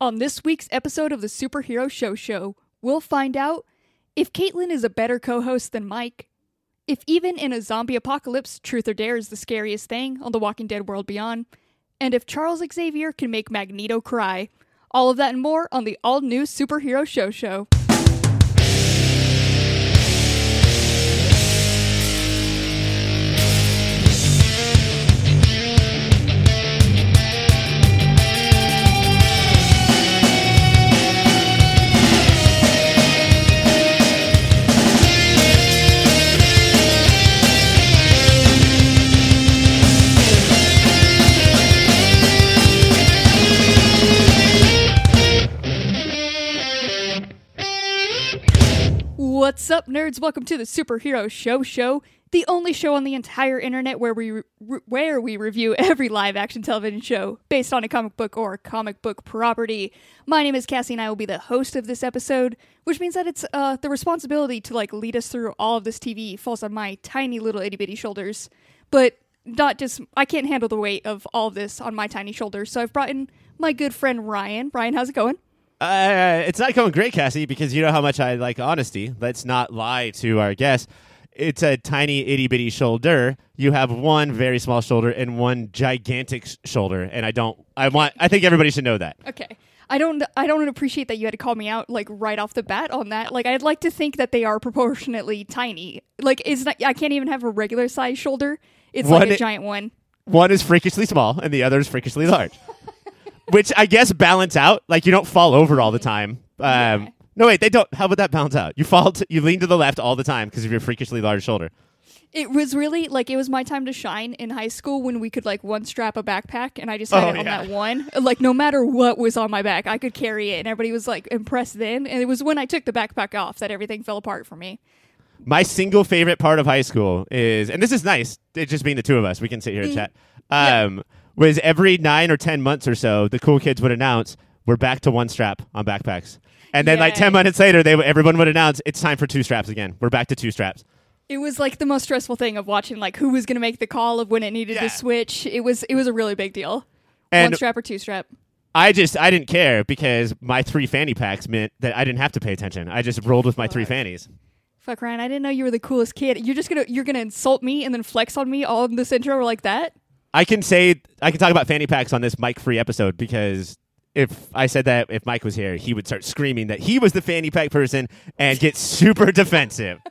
On this week's episode of the Superhero Show Show, we'll find out if Katelynn is a better co host than Mike, if even in a zombie apocalypse, truth or dare is the scariest thing on the Walking Dead world beyond, and if Charles Xavier can make Magneto cry. All of that and more on the all new Superhero Show Show. What's up, nerds? Welcome to the Superhero Show Show, the only show on the entire internet where we re- where we review every live-action television show based on a comic book or comic book property. My name is Cassie, and I will be the host of this episode, which means that it's uh, the responsibility to like lead us through all of this TV falls on my tiny little itty bitty shoulders. But not just I can't handle the weight of all of this on my tiny shoulders, so I've brought in my good friend Ryan. Ryan, how's it going? Uh, it's not going great, Cassie, because you know how much I like honesty. Let's not lie to our guests. It's a tiny itty bitty shoulder. You have one very small shoulder and one gigantic sh- shoulder, and I don't. I want. I think everybody should know that. Okay. I don't I don't appreciate that you had to call me out like right off the bat on that. Like I'd like to think that they are proportionately tiny. Like it's not I can't even have a regular size shoulder. It's One like a i- giant one. One is freakishly small, and the other is freakishly large, which I guess balance out. Like you don't fall over all the time. Um, No, wait, they don't. How would that balance out? You fall. To, you lean to the left all the time because of your freakishly large shoulder. It was really like it was my time to shine in high school when we could like one strap a backpack and I just had Oh, it on yeah. that one. Like no matter what was on my back, I could carry it and everybody was like impressed then. And it was when I took the backpack off that everything fell apart for me. My single favorite part of high school is, and this is nice, it just being the two of us, we can sit here and chat. Um, Was every nine or ten months or so, the cool kids would announce, "We're back to one strap on backpacks," and then like ten minutes later, they everyone would announce, "It's time for two straps again. We're back to two straps." It was like the most stressful thing of watching like who was going to make the call of when it needed Yeah. to switch. It was it was a really big deal. And one strap or two strap. I just I didn't care because my three fanny packs meant that I didn't have to pay attention. I just rolled with my three fannies. Fuck Ryan, I didn't know you were the coolest kid. You're just gonna you're gonna insult me and then flex on me all in this intro like that. I can say I can talk about fanny packs on this Mike free episode because if I said that if Mike was here, he would start screaming that he was the fanny pack person and get super defensive.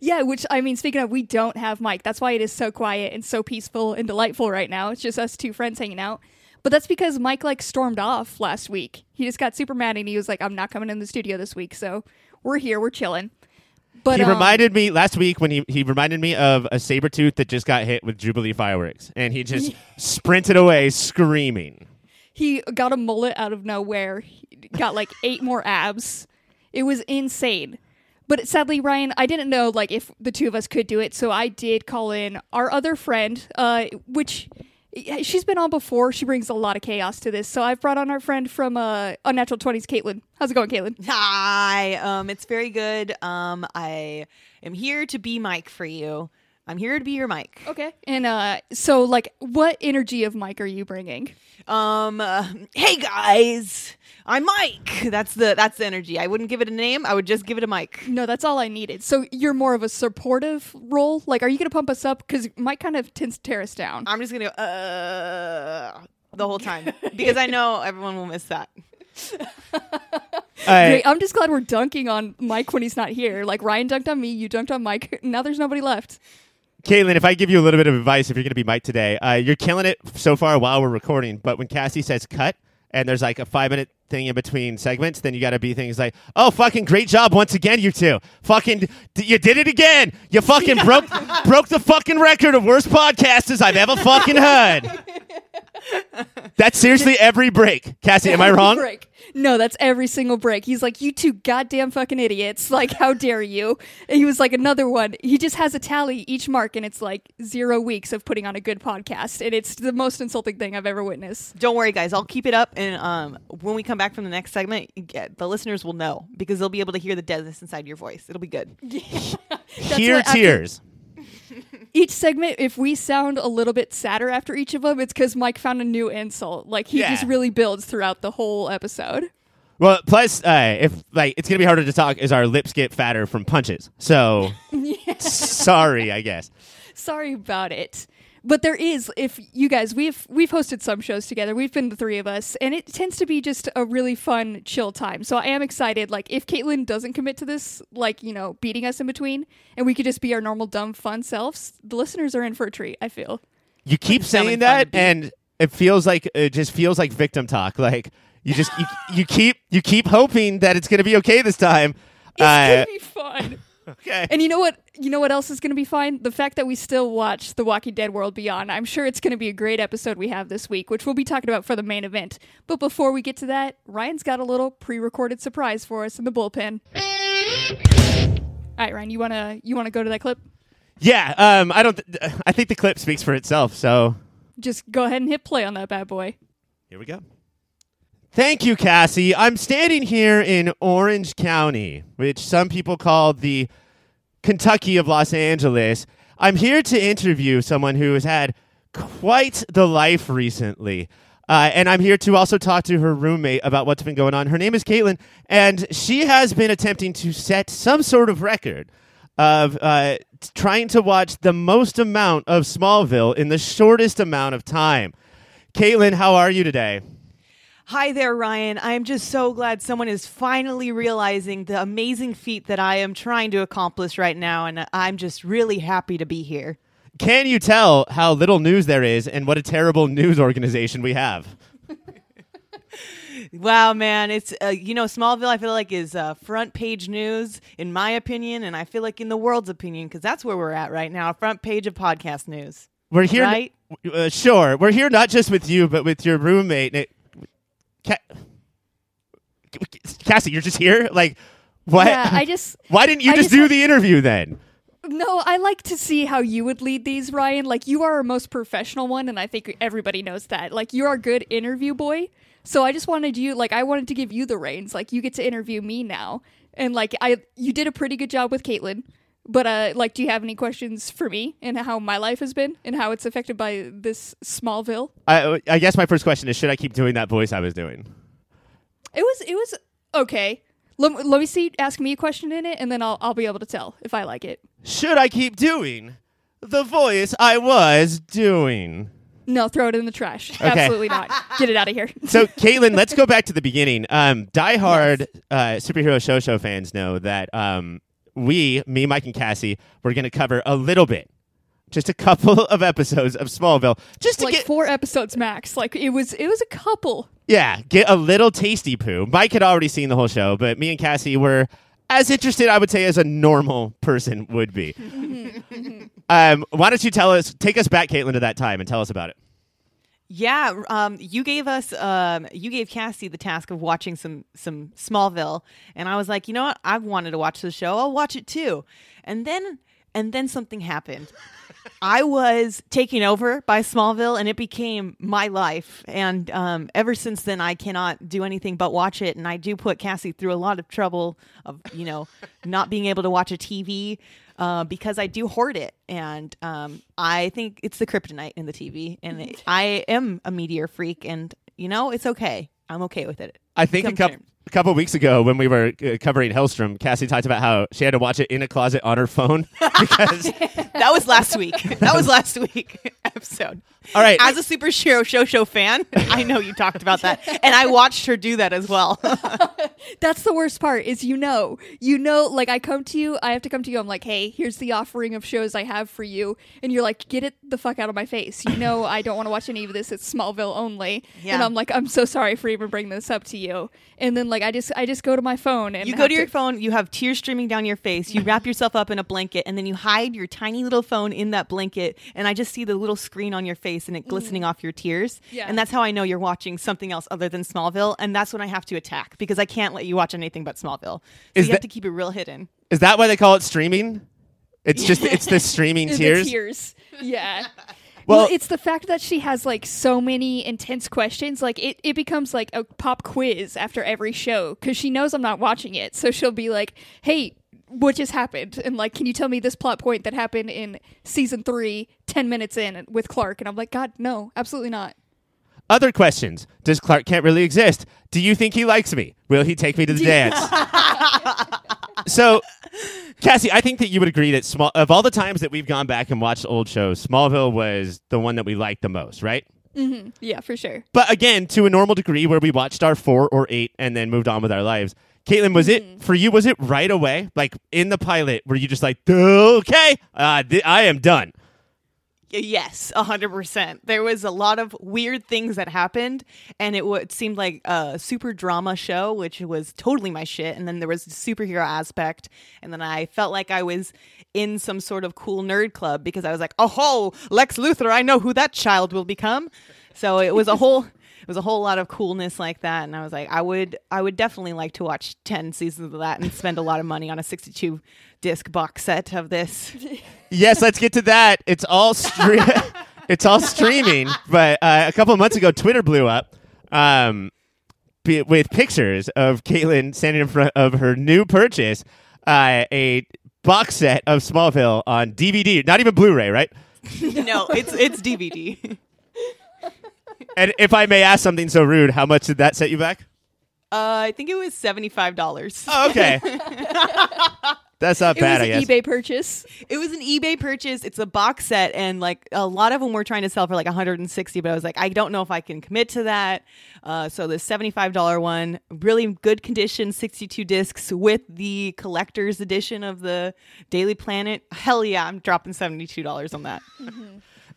Yeah, which I mean, speaking of, we don't have Mike. That's why it is so quiet and so peaceful and delightful right now. It's just us two friends hanging out. But that's because Mike like stormed off last week. He just got super mad and he was like, "I'm not coming in the studio this week." So we're here, we're chilling. But he um, reminded me last week when he, he reminded me of a saber tooth that just got hit with Jubilee fireworks and he just sprinted away screaming. he got a mullet out of nowhere. He got like eight more abs. It was insane. But sadly, Ryan, I didn't know like if the two of us could do it, so I did call in our other friend, uh, which she's been on before. She brings a lot of chaos to this, so I've brought on our friend from uh, Unnatural Twenties, Katelynn. How's it going, Katelynn? Hi, um, it's very good. Um, I am here to be Mike for you. I'm here to be your Mike. Okay. And uh, so, like, what energy of Mike are you bringing? Um, uh, hey guys, I'm Mike. That's the that's the energy. I wouldn't give it a name. I would just give it a Mike. No, that's all I needed. So you're more of a supportive role. Like, are you gonna pump us up? Because Mike kind of tends to tear us down. I'm just gonna go uh the whole time because I know everyone will miss that. I- Great. I'm just glad we're dunking on Mike when he's not here. Like Ryan dunked on me, you dunked on Mike. Now there's nobody left. Katelynn, if I give you a little bit of advice, if you're going to be Mike today, uh, you're killing it so far while we're recording. But when Cassie says cut and there's like a five minute thing in between segments, then you got to be things like, oh, fucking great job once again, you two. Fucking, d- you did it again. You fucking broke broke the fucking record of worst podcasters I've ever fucking heard. That's seriously every break. Cassie, am I wrong? Break. No, that's every single break. He's like, you two goddamn fucking idiots. Like, how dare you? And he was like, another one. He just has a tally each mark, and it's like zero weeks of putting on a good podcast. And it's the most insulting thing I've ever witnessed. Don't worry, guys. I'll keep it up, and um, when we come back from the next segment, yeah, the listeners will know because they'll be able to hear the deadness inside your voice. It'll be good. That's Here what- after- tears. Each segment, if we sound a little bit sadder after each of them, it's because Mike found a new insult. Like he Yeah. just really builds throughout the whole episode. Well, plus, uh, if like it's gonna be harder to talk, is our lips get fatter from punches. So sorry, I guess. Sorry about it. But there is, if you guys, we've we've hosted some shows together. We've been the three of us, and it tends to be just a really fun, chill time. So I am excited. Like if Katelynn doesn't commit to this, like you know, beating us in between, and we could just be our normal, dumb, fun selves, the listeners are in for a treat. I feel. You keep sounding saying that, and it feels like it just feels like victim talk. Like you just you, you keep you keep hoping that it's gonna be okay this time. It's Uh, gonna be fun. Okay. And you know what? You know what else is going to be fine? The fact that we still watch The Walking Dead World Beyond. I'm sure it's going to be a great episode we have this week, which we'll be talking about for the main event. But before we get to that, Ryan's got a little pre-recorded surprise for us in the bullpen. All right, Ryan, you wanna you wanna go to that clip? Yeah. Um. I don't. Th- I think the clip speaks for itself. So Just go ahead and hit play on that bad boy. Here we go. Thank you, Cassie. I'm standing here in Orange County, which some people call the Kentucky of Los Angeles. I'm here to interview someone who has had quite the life recently. Uh, and I'm here to also talk to her roommate about what's been going on. Her name is Katelynn, and she has been attempting to set some sort of record of uh, trying to watch the most amount of Smallville in the shortest amount of time. Katelynn, how are you today? Hi there, Ryan. I am just so glad someone is finally realizing the amazing feat that I am trying to accomplish right now, and I'm just really happy to be here. Can you tell how little news there is and what a terrible news organization we have? Wow, man, it's uh, you know Smallville. I feel like is uh, front page news in my opinion, and I feel like in the world's opinion because that's where we're at right now. Front page of podcast news. We're here. Right? Uh, sure. We're here not just with you, but with your roommate. Cassie, you're just here? Like, what? Yeah, I just Why didn't you I just just do the interview then? No, I like to see how you would lead these, Ryan. Like you are our most professional one, and I think everybody knows that. Like you are a good interview boy. So I just wanted you, like, I wanted to give you the reins. Like you get to interview me now, and like I, you did a pretty good job with Katelynn. But uh, like, do you have any questions for me and how my life has been and how it's affected by this Smallville? I, I guess my first question is: Should I keep doing that voice I was doing? It was, it was okay. Let, let me see. Ask me a question in it, and then I'll, I'll be able to tell if I like it. Should I keep doing the voice I was doing? No, throw it in the trash. Absolutely not. Get it out of here. So, Katelynn, let's go back to the beginning. Um, diehard uh, superhero show show fans know that um, we, me, Mike, and Cassie, we're going to cover a little bit, just a couple of episodes of Smallville, just to like get four episodes max. Like it was, it was a couple. yeah, get a little tasty poo. Mike had already seen the whole show, but me and Cassie were as interested, I would say, as a normal person would be. um, why don't you tell us, take us back, Katelynn, to that time and tell us about it. Yeah, um, you gave us, um, you gave Cassie the task of watching some some Smallville, and I was like, you know what? I've wanted to watch the show. I'll watch it too. And then, and then something happened. I was taken over by Smallville, and it became my life. And um, ever since then, I cannot do anything but watch it. And I do put Cassie through a lot of trouble of you know not being able to watch a TV uh, because I do hoard it, and um, I think it's the kryptonite in the TV. And it, I am a meteor freak, and you know it's okay. I'm okay with it. I think a couple. A couple weeks ago when we were uh, covering Helstrom, Cassie talked about how she had to watch it in a closet on her phone because. That was last week. that was last week episode. All right. As a super superhero show show fan, I know you talked about that, and I watched her do that as well. That's the worst part. Is you know, you know, like I come to you, I have to come to you. I'm like, hey, here's the offering of shows I have for you, and you're like, get it the fuck out of my face. You know, I don't want to watch any of this. It's Smallville only. Yeah. And I'm like, I'm so sorry for even bringing this up to you. And then like I just, I just go to my phone and you go to your phone, you have tears streaming down your face, you wrap yourself up in a blanket, and then you hide your tiny little phone in that blanket, and I just see the little screen on your face and it glistening mm. off your tears. Yeah. And that's how I know you're watching something else other than Smallville, and that's when I have to attack because I can't let you watch anything but Smallville. So Is you have that- to keep it real hidden. Is that why they call it streaming? It's just it's the streaming the tears. tears. Yeah. Well- Well, it's the fact that she has like so many intense questions. Like it, it becomes like a pop quiz after every show because she knows I'm not watching it. So she'll be like, "Hey, what just happened and like can you tell me this plot point that happened in season three 10 minutes in with clark and i'm like god no absolutely not Other questions. Does Clark Kent really exist? Do you think he likes me? Will he take me to the dance? so, Cassie, I think that you would agree that small of all the times that we've gone back and watched old shows, Smallville was the one that we liked the most, right? yeah for sure But again, to a normal degree where we watched our four or eight and then moved on with our lives. Katelynn, was it for you? Was it right away, like in the pilot, were you just like, okay, uh, th- I am done? Yes, a hundred percent. There was a lot of weird things that happened, and it, w- seemed like a super drama show, which was totally my shit. And then there was the superhero aspect, and then I felt like I was in some sort of cool nerd club because I was like, "Oh, Lex Luthor! I know who that child will become." So it was a whole. It was a whole lot of coolness like that, and I was like, I would, I would definitely like to watch ten seasons of that and spend a lot of money on a sixty-two disc box set of this. Yes, let's get to that. It's all stre- it's all streaming. But uh, a couple of months ago, Twitter blew up um, be- with pictures of Katelynn standing in front of her new purchase, uh, a box set of Smallville on DVD, not even Blu-ray, right? no, it's it's DVD. And if I may ask something so rude, how much did that set you back? Uh, I think it was seventy five dollars. Oh, okay, that's not it bad. was I an guess. ebay purchase It was an eBay purchase. It's a box set, and like a lot of them were trying to sell for like one hundred and sixty. But I was like, I don't know if I can commit to that. Uh, so the seventy five dollar one, really good condition, sixty two discs with the collector's edition of the Daily Planet. Hell yeah, I'm dropping seventy two dollars on that.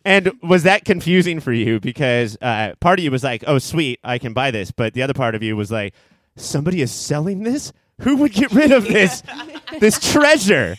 And was that confusing for you? Because uh, part of you was like, "Oh, sweet, I can buy this," but the other part of you was like, "Somebody is selling this. Who would get rid of this? this treasure?"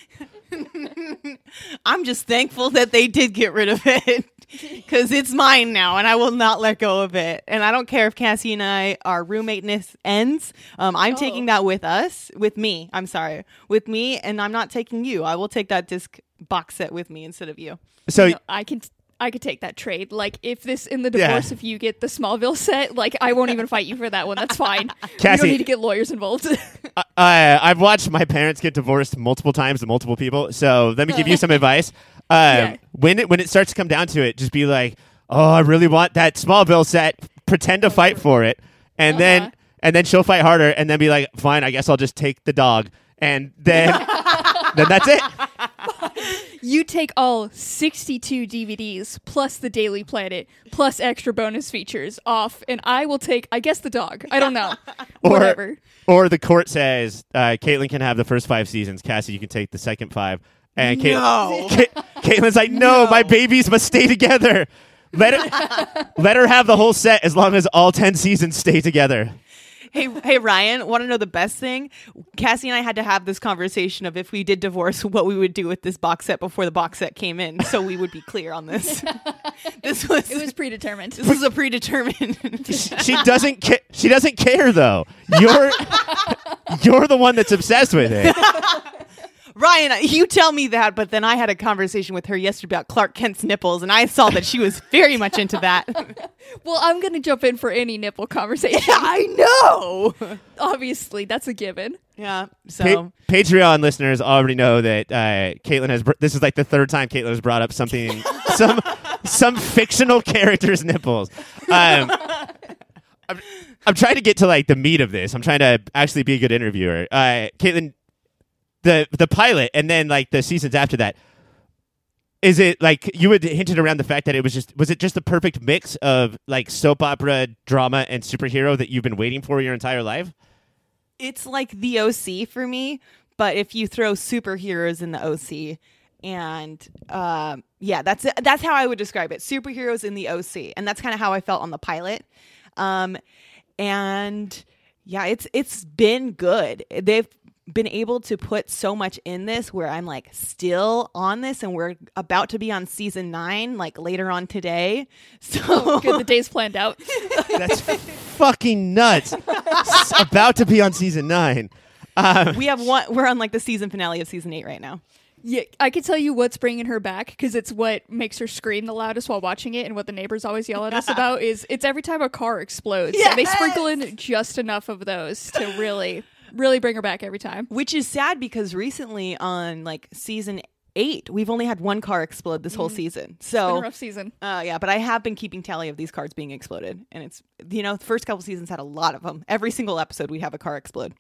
I'm just thankful that they did get rid of it because it's mine now and I will not let go of it. And I don't care if Cassie and I, our roommateness ends. Um, I'm Oh. taking that with us, with me. I'm sorry, with me, and I'm not taking you. I will take that disc box set with me instead of you. So No, i can i could take that trade like if this in the Yeah. divorce if you get the smallville set like i won't even fight you for that one that's fine you Cassie- don't need to get lawyers involved uh, I've watched my parents get divorced multiple times to multiple people. So let me give you some advice. Um, Yeah. When it when it starts to come down to it, just be like, "Oh, I really want that Smallville set. Pretend to fight for it, and then Uh-huh. and then she'll fight harder, and then be like, "Fine, I guess I'll just take the dog." And then then that's it. You take all 62 DVDs plus the Daily Planet plus extra bonus features off, and I will take, I guess, the dog. I don't know. Or, Whatever. Or the court says uh, Katelynn can have the first five seasons. Cassie, you can take the second five. And Katelynn, No. Ca- Katelynn's like, no, No. my babies must stay together. Let her, let her have the whole set as long as all ten seasons stay together. Hey, hey, Ryan, want to know the best thing? Cassie and I had to have this conversation of if we did divorce, what we would do with this box set before the box set came in, so we would be clear on this. this was, It was predetermined. this was a predetermined. She doesn't. Ca- she doesn't care though. You're you're the one that's obsessed with it. Ryan, you tell me that, but then I had a conversation with her yesterday about Clark Kent's nipples, and I saw that she was very much into that. Well, I'm going to jump in for any nipple conversation. I know. Obviously, that's a given. Yeah. So Pa- Patreon listeners already know that uh, Katelynn has. Br- this is like the third time Katelynn has brought up something, some some fictional character's nipples. Um, I'm, I'm trying to get to like the meat of this. I'm trying to actually be a good interviewer. Uh, Katelynn, the the pilot, and then like the seasons after that. Is it like you had hinted around the fact that it was just was it just the perfect mix of like soap opera, drama, and superhero that you've been waiting for your entire life? it's like the OC for me, but if you throw superheroes in the OC, and um, yeah, that's that's how I would describe it. Superheroes in the OC, and that's kind of how I felt on the pilot. Um, and yeah, it's it's been good. They've been able to put so much in this where I'm like still on this and we're about to be on season 9 like later on today. So Good, the day's planned out. That's fucking nuts. About to be on season nine. Uh, we have one we're on like the season finale of season 8 right now. Yeah, I can tell you what's bringing her back because it's what makes her scream the loudest while watching it, and what the neighbors always yell at us about is it's every time a car explodes. And they sprinkle in just enough of those to really really bring her back every time. Which is sad because recently on like season eight, we've only had one car explode this whole season. It's been a So rough season. uh, yeah, but I have been keeping tally of these cars being exploded, and it's you know the first couple seasons had a lot of them. Every single episode we have a car explode.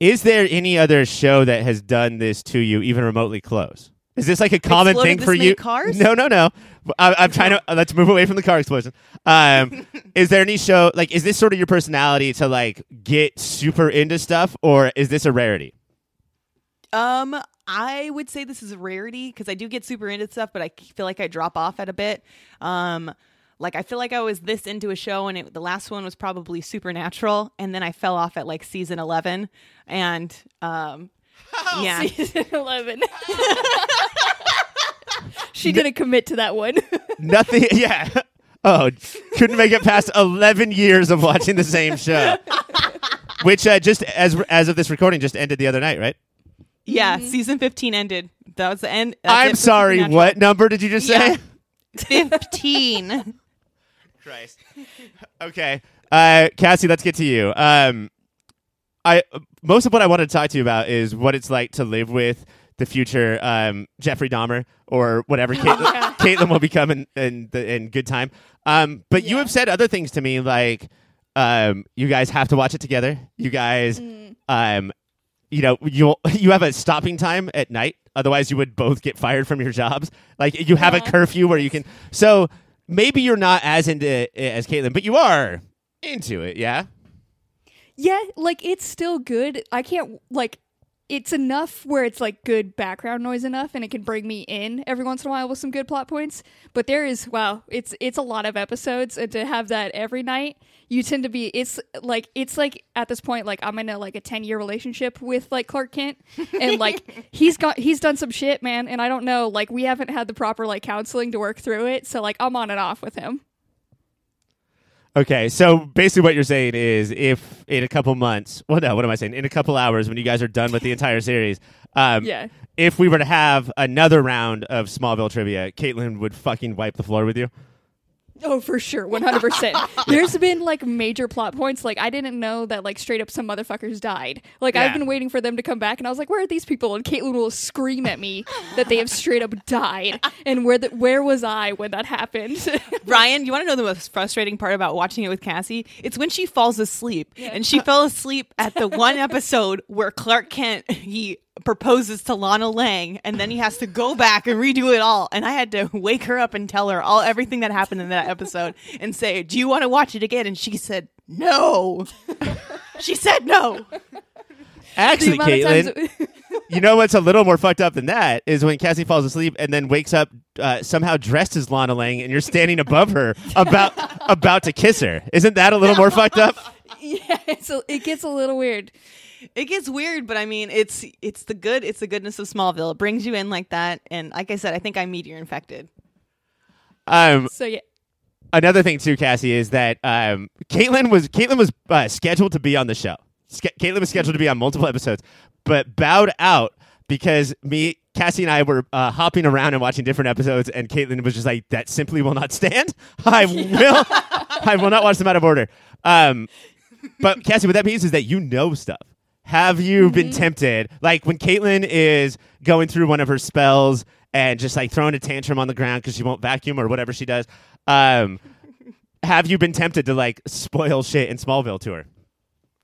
Is there any other show that has done this to you, even remotely close? Is this like a common Exploded thing for you? cars? No, no, no. I, I'm trying to. let's move away from the car explosion. Um, is there any show like? Is this sort of your personality to like get super into stuff, or is this a rarity? Um, I would say this is a rarity because I do get super into stuff, but I feel like I drop off at a bit. Um, like I feel like I was this into a show, and it, the last one was probably Supernatural, and then I fell off at like season eleven, and um, yeah, Season 11. she didn't commit to that one. Nothing. Yeah. Oh, couldn't make it past 11 years of watching the same show, which uh, just as as of this recording just ended the other night, right? yeah, season fifteen ended. That was the end. that's it I'm for sorry. Supernatural. What number did you just say? Yeah. Fifteen. Christ. Okay, uh, Cassie, let's get to you. Um, I most of what I wanted to talk to you about is what it's like to live with the future um, Jeffrey Dahmer or whatever Katelynn, Katelynn will become in in, the, in good time. Um, but you have said other things to me like um, you guys have to watch it together. You guys, um, you know, you you have a stopping time at night. Otherwise, you would both get fired from your jobs. Like you have a Uh-huh. curfew where you can. So maybe you're not as into it as Katelynn, but you are into it. Yeah. Yeah, like it's still good. I can't like it's enough where it's like good background noise enough and it can bring me in every once in a while with some good plot points. But there is wow, it's it's a lot of episodes and to have that every night, you tend to be it's like it's like at this point like I'm in a like a 10 year relationship with like Clark Kent and like he's got he's done some shit, man, and I don't know, like we haven't had the proper like counseling to work through it. So like I'm on and off with him. Okay, so basically what you're saying is if in a couple months, well, no, what am I saying? In a couple hours when you guys are done with the entire series, um, Yeah. if we were to have another round of Smallville trivia, Katelynn would fucking wipe the floor with you. Oh, for sure, one hundred percent. There's been like major plot points. Like I didn't know that like straight up some motherfuckers died. Like Yeah. I've been waiting for them to come back, and I was like, "Where are these people?" And Katelynn will scream at me that they have straight up died. And where the, where was I when that happened? Ryan, you want to know the most frustrating part about watching it with Cassie? It's when she falls asleep, and she fell asleep at the one episode where Clark Kent he proposes to Lana Lang, and then he has to go back and redo it all. And I had to wake her up and tell her all everything that happened in that episode, and say, "Do you want to watch it again?" And she said, "No." she said no. Actually, Katelynn, times- you know what's a little more fucked up than that is when Cassie falls asleep and then wakes up uh, somehow dressed as Lana Lang and you're standing above her about about to kiss her. Isn't that a little more fucked up? yeah, it's a, it gets a little weird. It gets weird, but I mean, it's it's the good, it's the goodness of Smallville. It brings you in like that, and like I said, I think I'm meteor infected. Um, So yeah, another thing too, Cassie, is that um, Katelynn was Katelynn was uh, scheduled to be on the show. Ske- Katelynn was scheduled to be on multiple episodes, but bowed out because me, Cassie, and I were uh, hopping around and watching different episodes, and Katelynn was just like, "That simply will not stand. I will, I will not watch them out of order." Um, but Cassie, what that means is that you know stuff. Have you been tempted? Like when Katelynn is going through one of her spells and just like throwing a tantrum on the ground because she won't vacuum or whatever she does. Um, have you been tempted to like spoil shit in Smallville to her?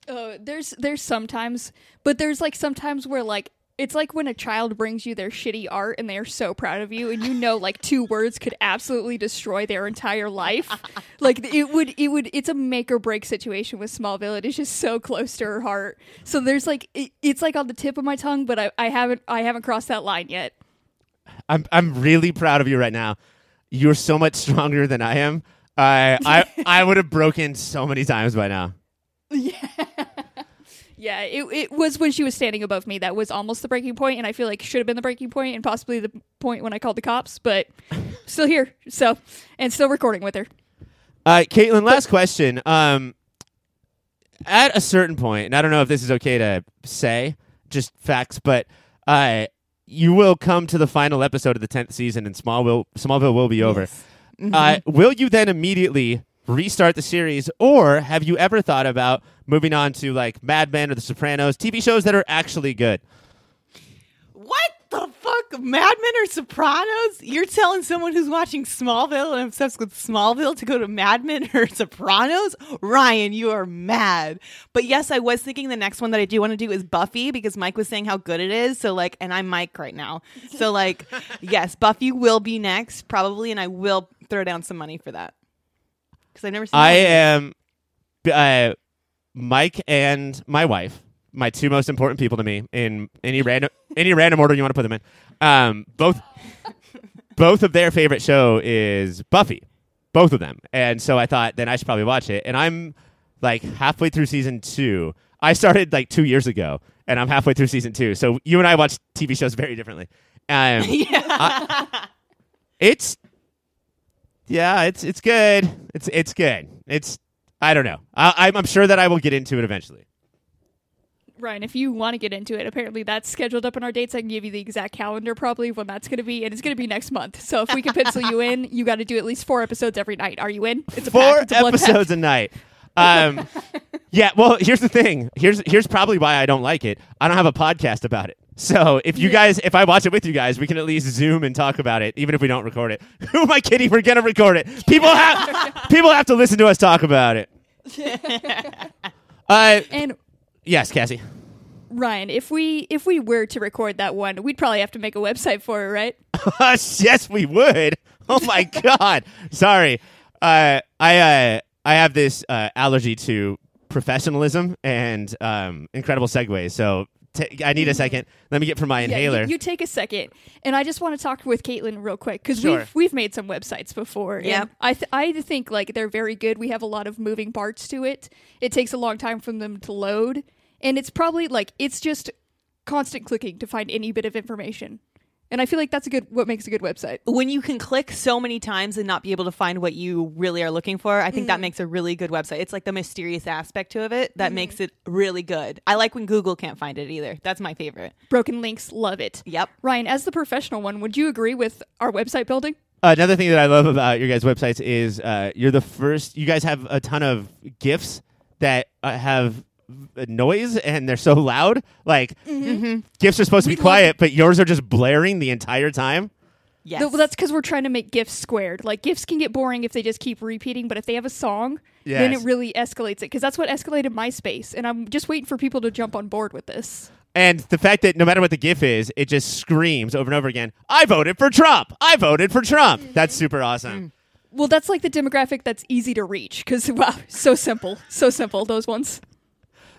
Oh, there's there's sometimes, but there's like sometimes where like it's like when a child brings you their shitty art and they are so proud of you and you know like two words could absolutely destroy their entire life like it would it would it's a make or break situation with smallville it is just so close to her heart so there's like it, it's like on the tip of my tongue but I, I haven't i haven't crossed that line yet I'm I'm really proud of you right now. You're so much stronger than I am. I I I would have broken so many times by now. yeah it, it was when she was standing above me that was almost the breaking point and i feel like should have been the breaking point and possibly the point when i called the cops but still here so and still recording with her Uh, Katelynn, last question. Um, at a certain point, and I don't know if this is okay to say, just facts, but uh, you will come to the final episode of the tenth season, and Smallville Smallville will be over. Uh, will you then immediately restart the series, or have you ever thought about moving on to like Mad Men or The Sopranos, TV shows that are actually good? What the fuck? Mad Men or Sopranos? You're telling someone who's watching Smallville and obsessed with Smallville to go to Mad Men or Sopranos? Ryan, you are mad. But yes, I was thinking the next one that I do want to do is Buffy because Mike was saying how good it is. So like, and I'm Mike right now. So like, yes, Buffy will be next probably, and I will throw down some money for that because I've never seen. I Buffy. am uh, Mike and my wife, my two most important people to me in any random any random order you want to put them in. Um, both both of their favorite show is Buffy, both of them, and so I thought then I should probably watch it. And I'm like halfway through season two. I started like two years ago, and I'm halfway through season two. So you and I watch TV shows very differently. Um, yeah. it's yeah, it's it's good. It's it's good. It's I don't know. I, I'm I'm sure that I will get into it eventually. Ryan, if you want to get into it, apparently that's scheduled up in our dates. I can give you the exact calendar probably when that's going to be, and it's going to be next month. So if we can pencil you in, you got to do at least four episodes every night. Are you in? It's a Four pact. It's a episodes a night. Um, yeah. Well, here's the thing. Here's here's probably why I don't like it. I don't have a podcast about it. So if you guys, if I watch it with you guys, we can at least zoom and talk about it, even if we don't record it. Who am I kidding? We're gonna record it. People have people have to listen to us talk about it. Uh, And yes, Cassie. Ryan, if we if we were to record that one, we'd probably have to make a website for it, right? yes, we would. Oh my god. Sorry. Uh, I uh, I have this uh, allergy to professionalism and um, incredible segues. So t- I need a second. Let me get from my Yeah, inhaler. you, you take a second, and I just want to talk with Katelynn real quick because Sure. we've we've made some websites before. Yeah, I th- I think like they're very good. We have a lot of moving parts to it. It takes a long time for them to load, and it's probably like it's just constant clicking to find any bit of information. And I feel like that's a good what makes a good website. when you can click so many times and not be able to find what you really are looking for, I think that Mm. makes a really good website. It's like the mysterious aspect of it that Mm. makes it really good. I like when Google can't find it either. That's my favorite. Broken links, love it. Yep. Ryan, as the professional one, would you agree with our website building? Another thing that I love about your guys' websites is uh, you're the first. You guys have a ton of gifs that uh, have noise and they're so loud. Like mm-hmm. Mm-hmm. gifts are supposed to be We love- quiet, but yours are just blaring the entire time. Yes. Th- well, that's because we're trying to make gifs squared. Like gifs can get boring if they just keep repeating, but if they have a song, then it really escalates it. Because that's what escalated MySpace, and I'm just waiting for people to jump on board with this. And the fact that no matter what the GIF is, it just screams over and over again, I voted for Trump. I voted for Trump. Mm-hmm. That's super awesome. Mm. Well, that's like the demographic that's easy to reach. Because wow, so simple, so simple. Those ones.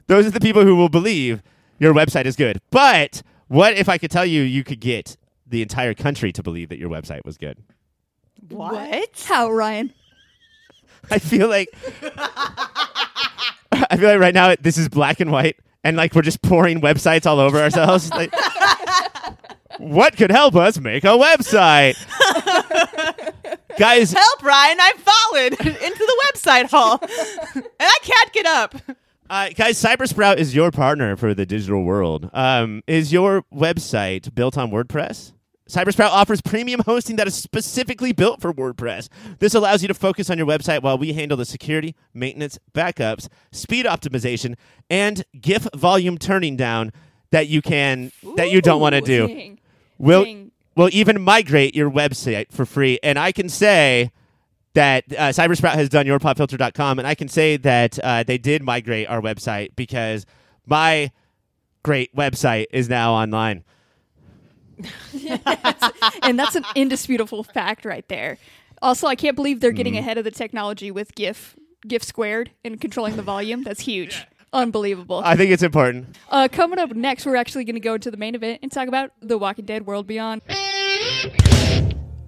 Those are the people who will believe your website is good. But what if I could tell you you could get the entire country to believe that your website was good? what? How Ryan? I feel like I feel like right now this is black and white and like we're just pouring websites all over ourselves. like, what could help us make a website? Guys, Help, Ryan! I've fallen into the website hole, and I can't get up. Uh, guys, Cybersprout is your partner for the digital world. Um, is your website built on WordPress? Cybersprout offers premium hosting that is specifically built for WordPress. This allows you to focus on your website while we handle the security, maintenance, backups, speed optimization, and GIF volume turning down that you can that you don't want to do. dang, We'll dang. we'll even migrate your website for free, and I can say that uh, Cybersprout has done yourpopfilter.com, and I can say that uh, they did migrate our website because my great website is now online. and that's an indisputable fact right there. Also, I can't believe they're getting ahead of the technology with GIF, GIF squared, and controlling the volume. That's huge. Unbelievable. I think it's important. Uh, coming up next, we're actually going to go into the main event and talk about The Walking Dead World Beyond.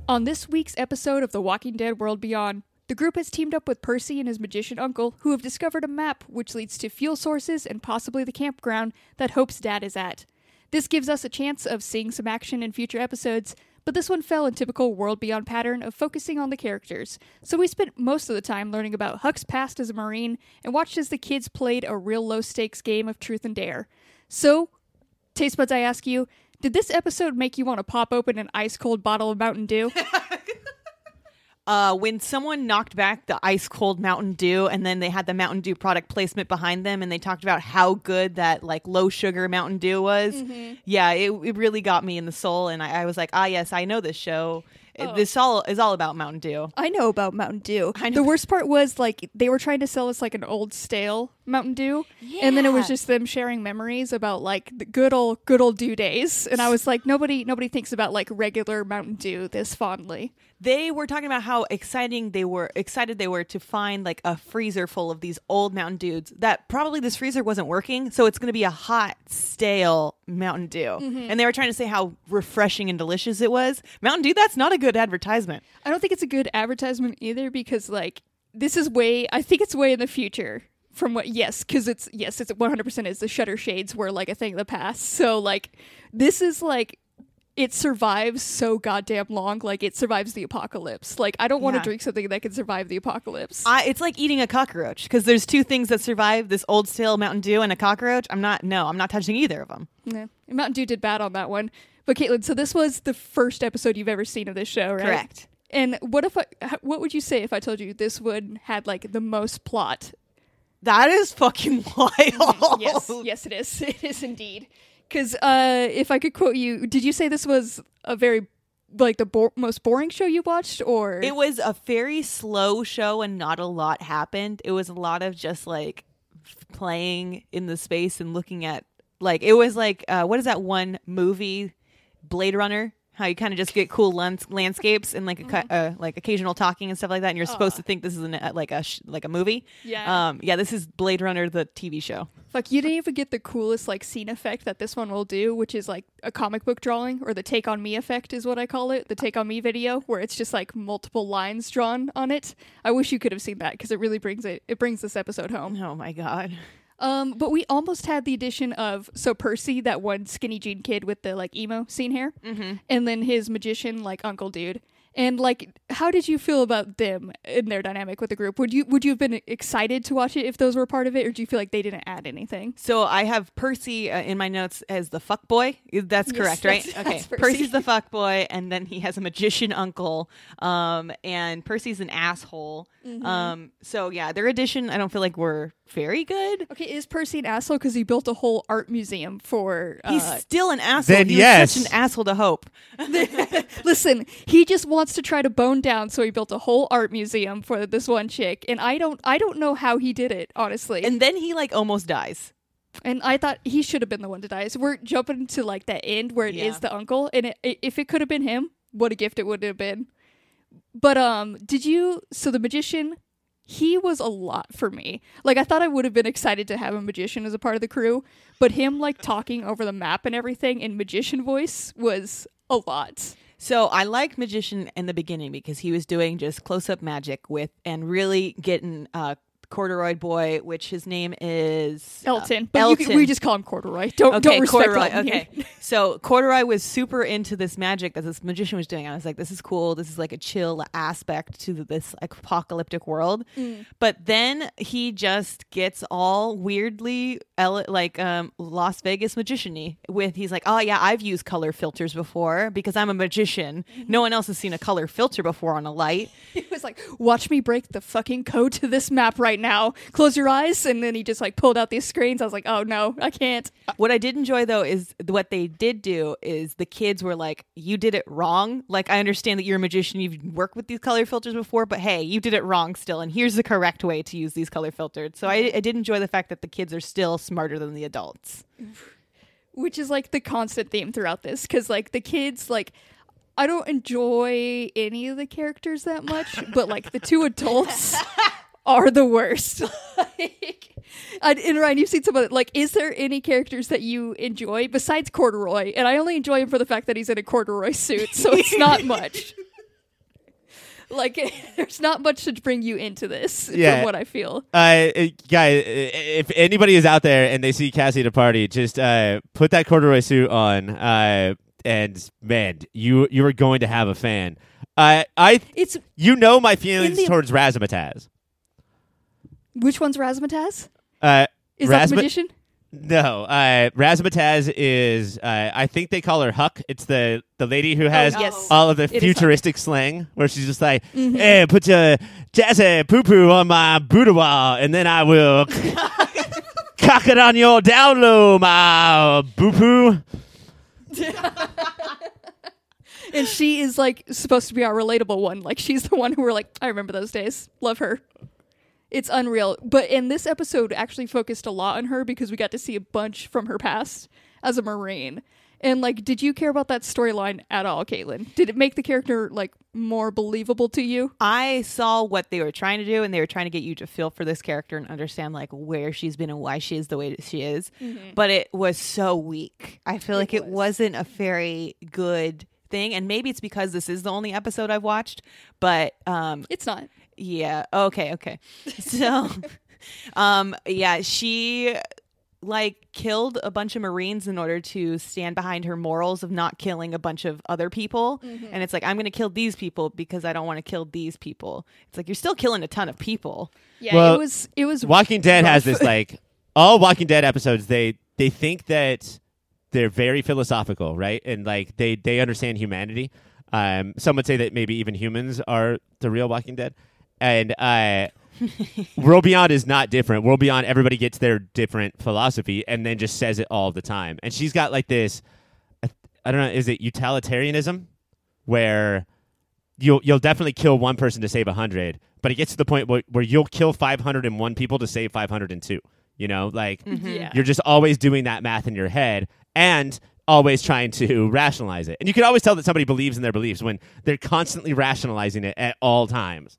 On this week's episode of The Walking Dead World Beyond, the group has teamed up with Percy and his magician uncle, who have discovered a map which leads to fuel sources and possibly the campground that Hope's dad is at. This gives us a chance of seeing some action in future episodes, but this one fell in typical World Beyond pattern of focusing on the characters. So we spent most of the time learning about Huck's past as a Marine and watched as the kids played a real low stakes game of truth and dare. So, Taste Buds, I ask you, did this episode make you want to pop open an ice cold bottle of Mountain Dew? Uh, when someone knocked back the ice cold Mountain Dew, and then they had the Mountain Dew product placement behind them, and they talked about how good that like low sugar Mountain Dew was. Yeah, it, it really got me in the soul, and I, I was like, ah, yes, I know this show. It- This all is all about Mountain Dew. I know about Mountain Dew. I know. The worst part was like they were trying to sell us like an old stale Mountain Dew, and then it was just them sharing memories about like the good old good old Dew days. And I was like, nobody nobody thinks about like regular Mountain Dew this fondly. They were talking about how exciting they were, excited they were to find like a freezer full of these old Mountain Dews. That probably this freezer wasn't working, so it's going to be a hot, stale Mountain Dew. Mm-hmm. And they were trying to say how refreshing and delicious it was. Mountain Dew, that's not a good advertisement. I don't think it's a good advertisement either because like this is way I think it's way in the future from what yes because it's yes it's 100% is the shutter shades were like a thing of the past so like this is like it survives so goddamn long like it survives the apocalypse like i don't want to Yeah. drink something that can survive the apocalypse I, it's like eating a cockroach because there's two things that survive: this old stale Mountain Dew and a cockroach. I'm not. No, I'm not touching either of them. yeah. mountain dew did bad on that one but katelynn so this was the first episode you've ever seen of this show right Correct. and what if I, what would you say if i told you this one had like the most plot That is fucking wild. yes, yes, it is. It is indeed. Because uh, if I could quote you, did you say this was a very like the bo- most boring show you watched, or It was a very slow show and not a lot happened. It was a lot of just like playing in the space and looking at like it was like uh, what is that one movie Blade Runner? How you kind of just get cool lands- landscapes and like a, cu- uh, like occasional talking and stuff like that, and you're supposed to think this is an, uh, like a sh- like a movie. Yeah. um, yeah. This is Blade Runner, the TV show. fuck, you didn't even get the coolest like scene effect that this one will do, which is like a comic book drawing or the take on me effect is what I call it, the take on me video, where it's just like multiple lines drawn on it. I wish you could have seen that because it really brings it it brings this episode home. Oh my god. Um, but we almost had the addition of so Percy, that one skinny jean kid with the like emo scene hair, mm-hmm. and then his magician like uncle dude. And like, how did you feel about them in their dynamic with the group? Would you would you have been excited to watch it if those were part of it, or do you feel like they didn't add anything? So I have Percy uh, in my notes as the fuck boy. That's Yes, correct, right? that's- okay. that's Percy. Percy's the fuck boy, and then he has a magician uncle. Um, and Percy's an asshole. Mm-hmm. Um, so yeah, their addition I don't feel like were very good. Okay, is Percy an asshole because he built a whole art museum for? Uh, He's still an asshole. then he was yes. such an asshole to hope. listen, he just wants to try to bone down, so he built a whole art museum for this one chick, and I don't I don't know how he did it honestly. And then he like almost dies. And I thought he should have been the one to die. So we're jumping to like that end where it is Yeah. the uncle, and it, if it could have been him, what a gift it would have been. But um, did you? So the magician, he was a lot for me. Like I thought I would have been excited to have a magician as a part of the crew, but him like talking over the map and everything in magician voice was a lot. So I like magician in the beginning because he was doing just close up magic with and really getting uh corduroy boy, which his name is uh, Elton, but you can, we just call him Corduroy. Don't Okay, don't respect Corduroy. Elton here. Okay, so Corduroy was super into this magic that this magician was doing. I was like, this is cool. This is like a chill aspect to this apocalyptic world. Mm. But then he just gets all weirdly like um, Las Vegas magician-y with he's like, oh yeah, I've used color filters before because I'm a magician. Mm-hmm. No one else has seen a color filter before on a light. He was like, "Watch me break the fucking code to this map right now. Now close your eyes." And then he just like pulled out these screens. I was like, "Oh no, I can't." What I did enjoy though is what they did do is the kids were like, "You did it wrong." Like I understand that you're a magician, you've worked with these color filters before, but hey, you did it wrong still, and here's the correct way to use these color filters. So I, I did enjoy the fact that the kids are still smarter than the adults. Which is like the constant theme throughout this, because like the kids, like I don't enjoy any of the characters that much, but like the two adults are the worst. like, and, and Ryan, you've seen some of it. Like, is there any characters that you enjoy besides Corduroy? And I only enjoy him for the fact that he's in a corduroy suit, so it's not much. Like, there's not much to bring you into this, Yeah. from what I feel. Uh, uh, guy, uh, if anybody is out there and they see Cassie at a party, just uh, put that corduroy suit on, uh, and man, you you are going to have a fan. Uh, I, It's you know my feelings the- towards Razzmatazz. Which one's Razzmatazz? Uh, Is that the magician? No, uh, Razzmatazz is. Uh, I think they call her Huck. It's the the lady who has yes. all of the is futuristic slang, where she's just like, "Hey, put your jazzy poo poo on my boudoir, and then I will cock it on your down low, my boo poo." and she is like supposed to be our relatable one. Like she's the one who we're like, I remember those days. Love her. It's unreal. But in this episode actually focused a lot on her because we got to see a bunch from her past as a Marine. And like, did you care about that storyline at all, Katelynn? Did it make the character like more believable to you? I saw what they were trying to do, and they were trying to get you to feel for this character and understand like where she's been and why she is the way that she is. But it was so weak. I feel like it was. wasn't a very good thing, and maybe it's because this is the only episode I've watched. But um, It's not. Yeah, okay, okay. So, um, yeah, she like killed a bunch of marines in order to stand behind her morals of not killing a bunch of other people and it's like i'm going to kill these people because i don't want to kill these people it's like you're still killing a ton of people Yeah, Well, it was. It was. Walking Dead has this like all Walking Dead episodes. They they think that they're very philosophical, right? And like they they understand humanity. Um, some would say that maybe even humans are the real Walking Dead, and uh, World Beyond is not different. World Beyond, everybody gets their different philosophy and then just says it all the time. And she's got like this, I don't know, is it utilitarianism, where you'll you'll definitely kill one person to save a hundred, but it gets to the point where, where you'll kill five hundred and one people to save five hundred and two. You know, like Yeah. you're just always doing that math in your head and always trying to rationalize it. And you can always tell that somebody believes in their beliefs when they're constantly rationalizing it at all times.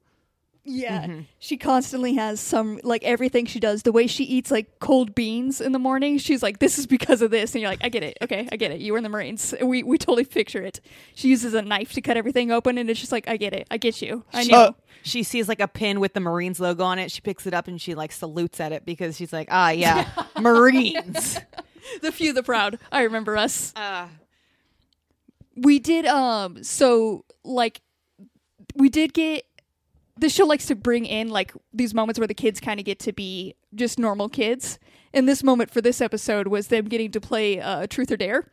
Yeah. She constantly has some like everything she does, the way she eats like cold beans in the morning, she's like, This is because of this and you're like, I get it. Okay, I get it. You were in the Marines. We we totally picture it. She uses a knife to cut everything open and it's just like, I get it. I get you. I she, know. she sees like a pin with the marines logo on it she picks it up and she like salutes at it because she's like ah yeah marines the few the proud. I remember us. uh, we did um so like we did get the show likes to bring in like these moments where the kids kind of get to be just normal kids and this moment for this episode was them getting to play uh, truth or dare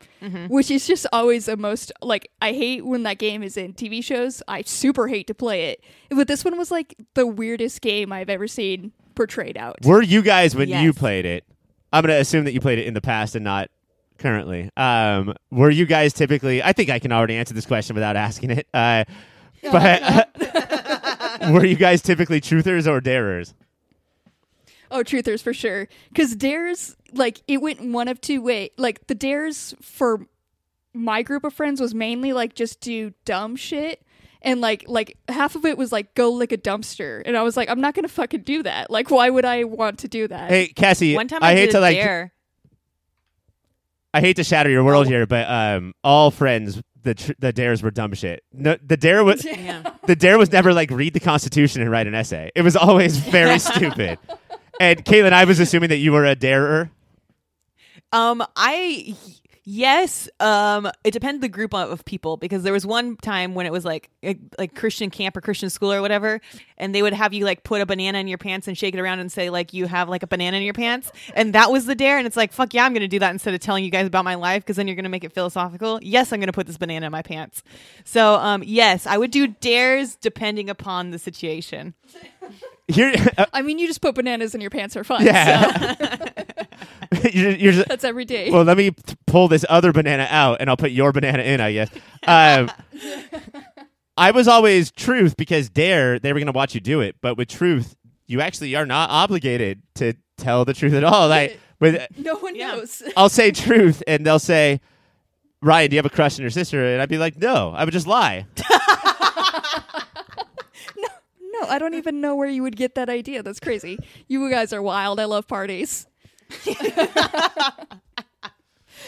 which is just always a most like i hate when that game is in tv shows i super hate to play it but this one was like the weirdest game i've ever seen portrayed out Were you guys when you played it? I'm gonna assume that you played it in the past and not currently. Um, were you guys typically? I think I can already answer this question without asking it. Uh, but were you guys typically truthers or darers? Oh, truthers for sure. Because dares, like, it went one of two way. Like, the dares for my group of friends was mainly like just do dumb shit, and like like half of it was like go lick a dumpster, and I was like, I'm not gonna fucking do that. Like, why would I want to do that? Hey, Cassie. one time i, hate did to a like. dare I hate to shatter your Oh. world here, but um, all friends. The, tr- the dares were dumb shit. No, the dare was yeah the dare was never like read the Constitution and write an essay. It was always very stupid. And Katelynn, I was assuming that you were a darer. Um, I yes. Um, it depends the group of, of people because there was one time when it was like like- like Christian camp or Christian school or whatever, and they would have you like put a banana in your pants and shake it around and say like you have like a banana in your pants, and that was the dare. And it's like fuck yeah, I'm gonna do that instead of telling you guys about my life because then you're gonna make it philosophical. Yes, I'm gonna put this banana in my pants. So um, yes, I would do dares depending upon the situation. Here, uh, I mean, you just put bananas in your pants are fun. yeah. So you're, you're just, that's every day. well, let me t- pull this other banana out, and I'll put your banana in. I guess. Um, I was always truth because dare they were going to watch you do it, but with truth, you actually are not obligated to tell the truth at all. Like with, no one Yeah. knows. I'll say truth, and they'll say, "Ryan, do you have a crush on your sister?" And I'd be like, "No, I would just lie." No, I don't even know where you would get that idea. That's crazy. You guys are wild. I love parties.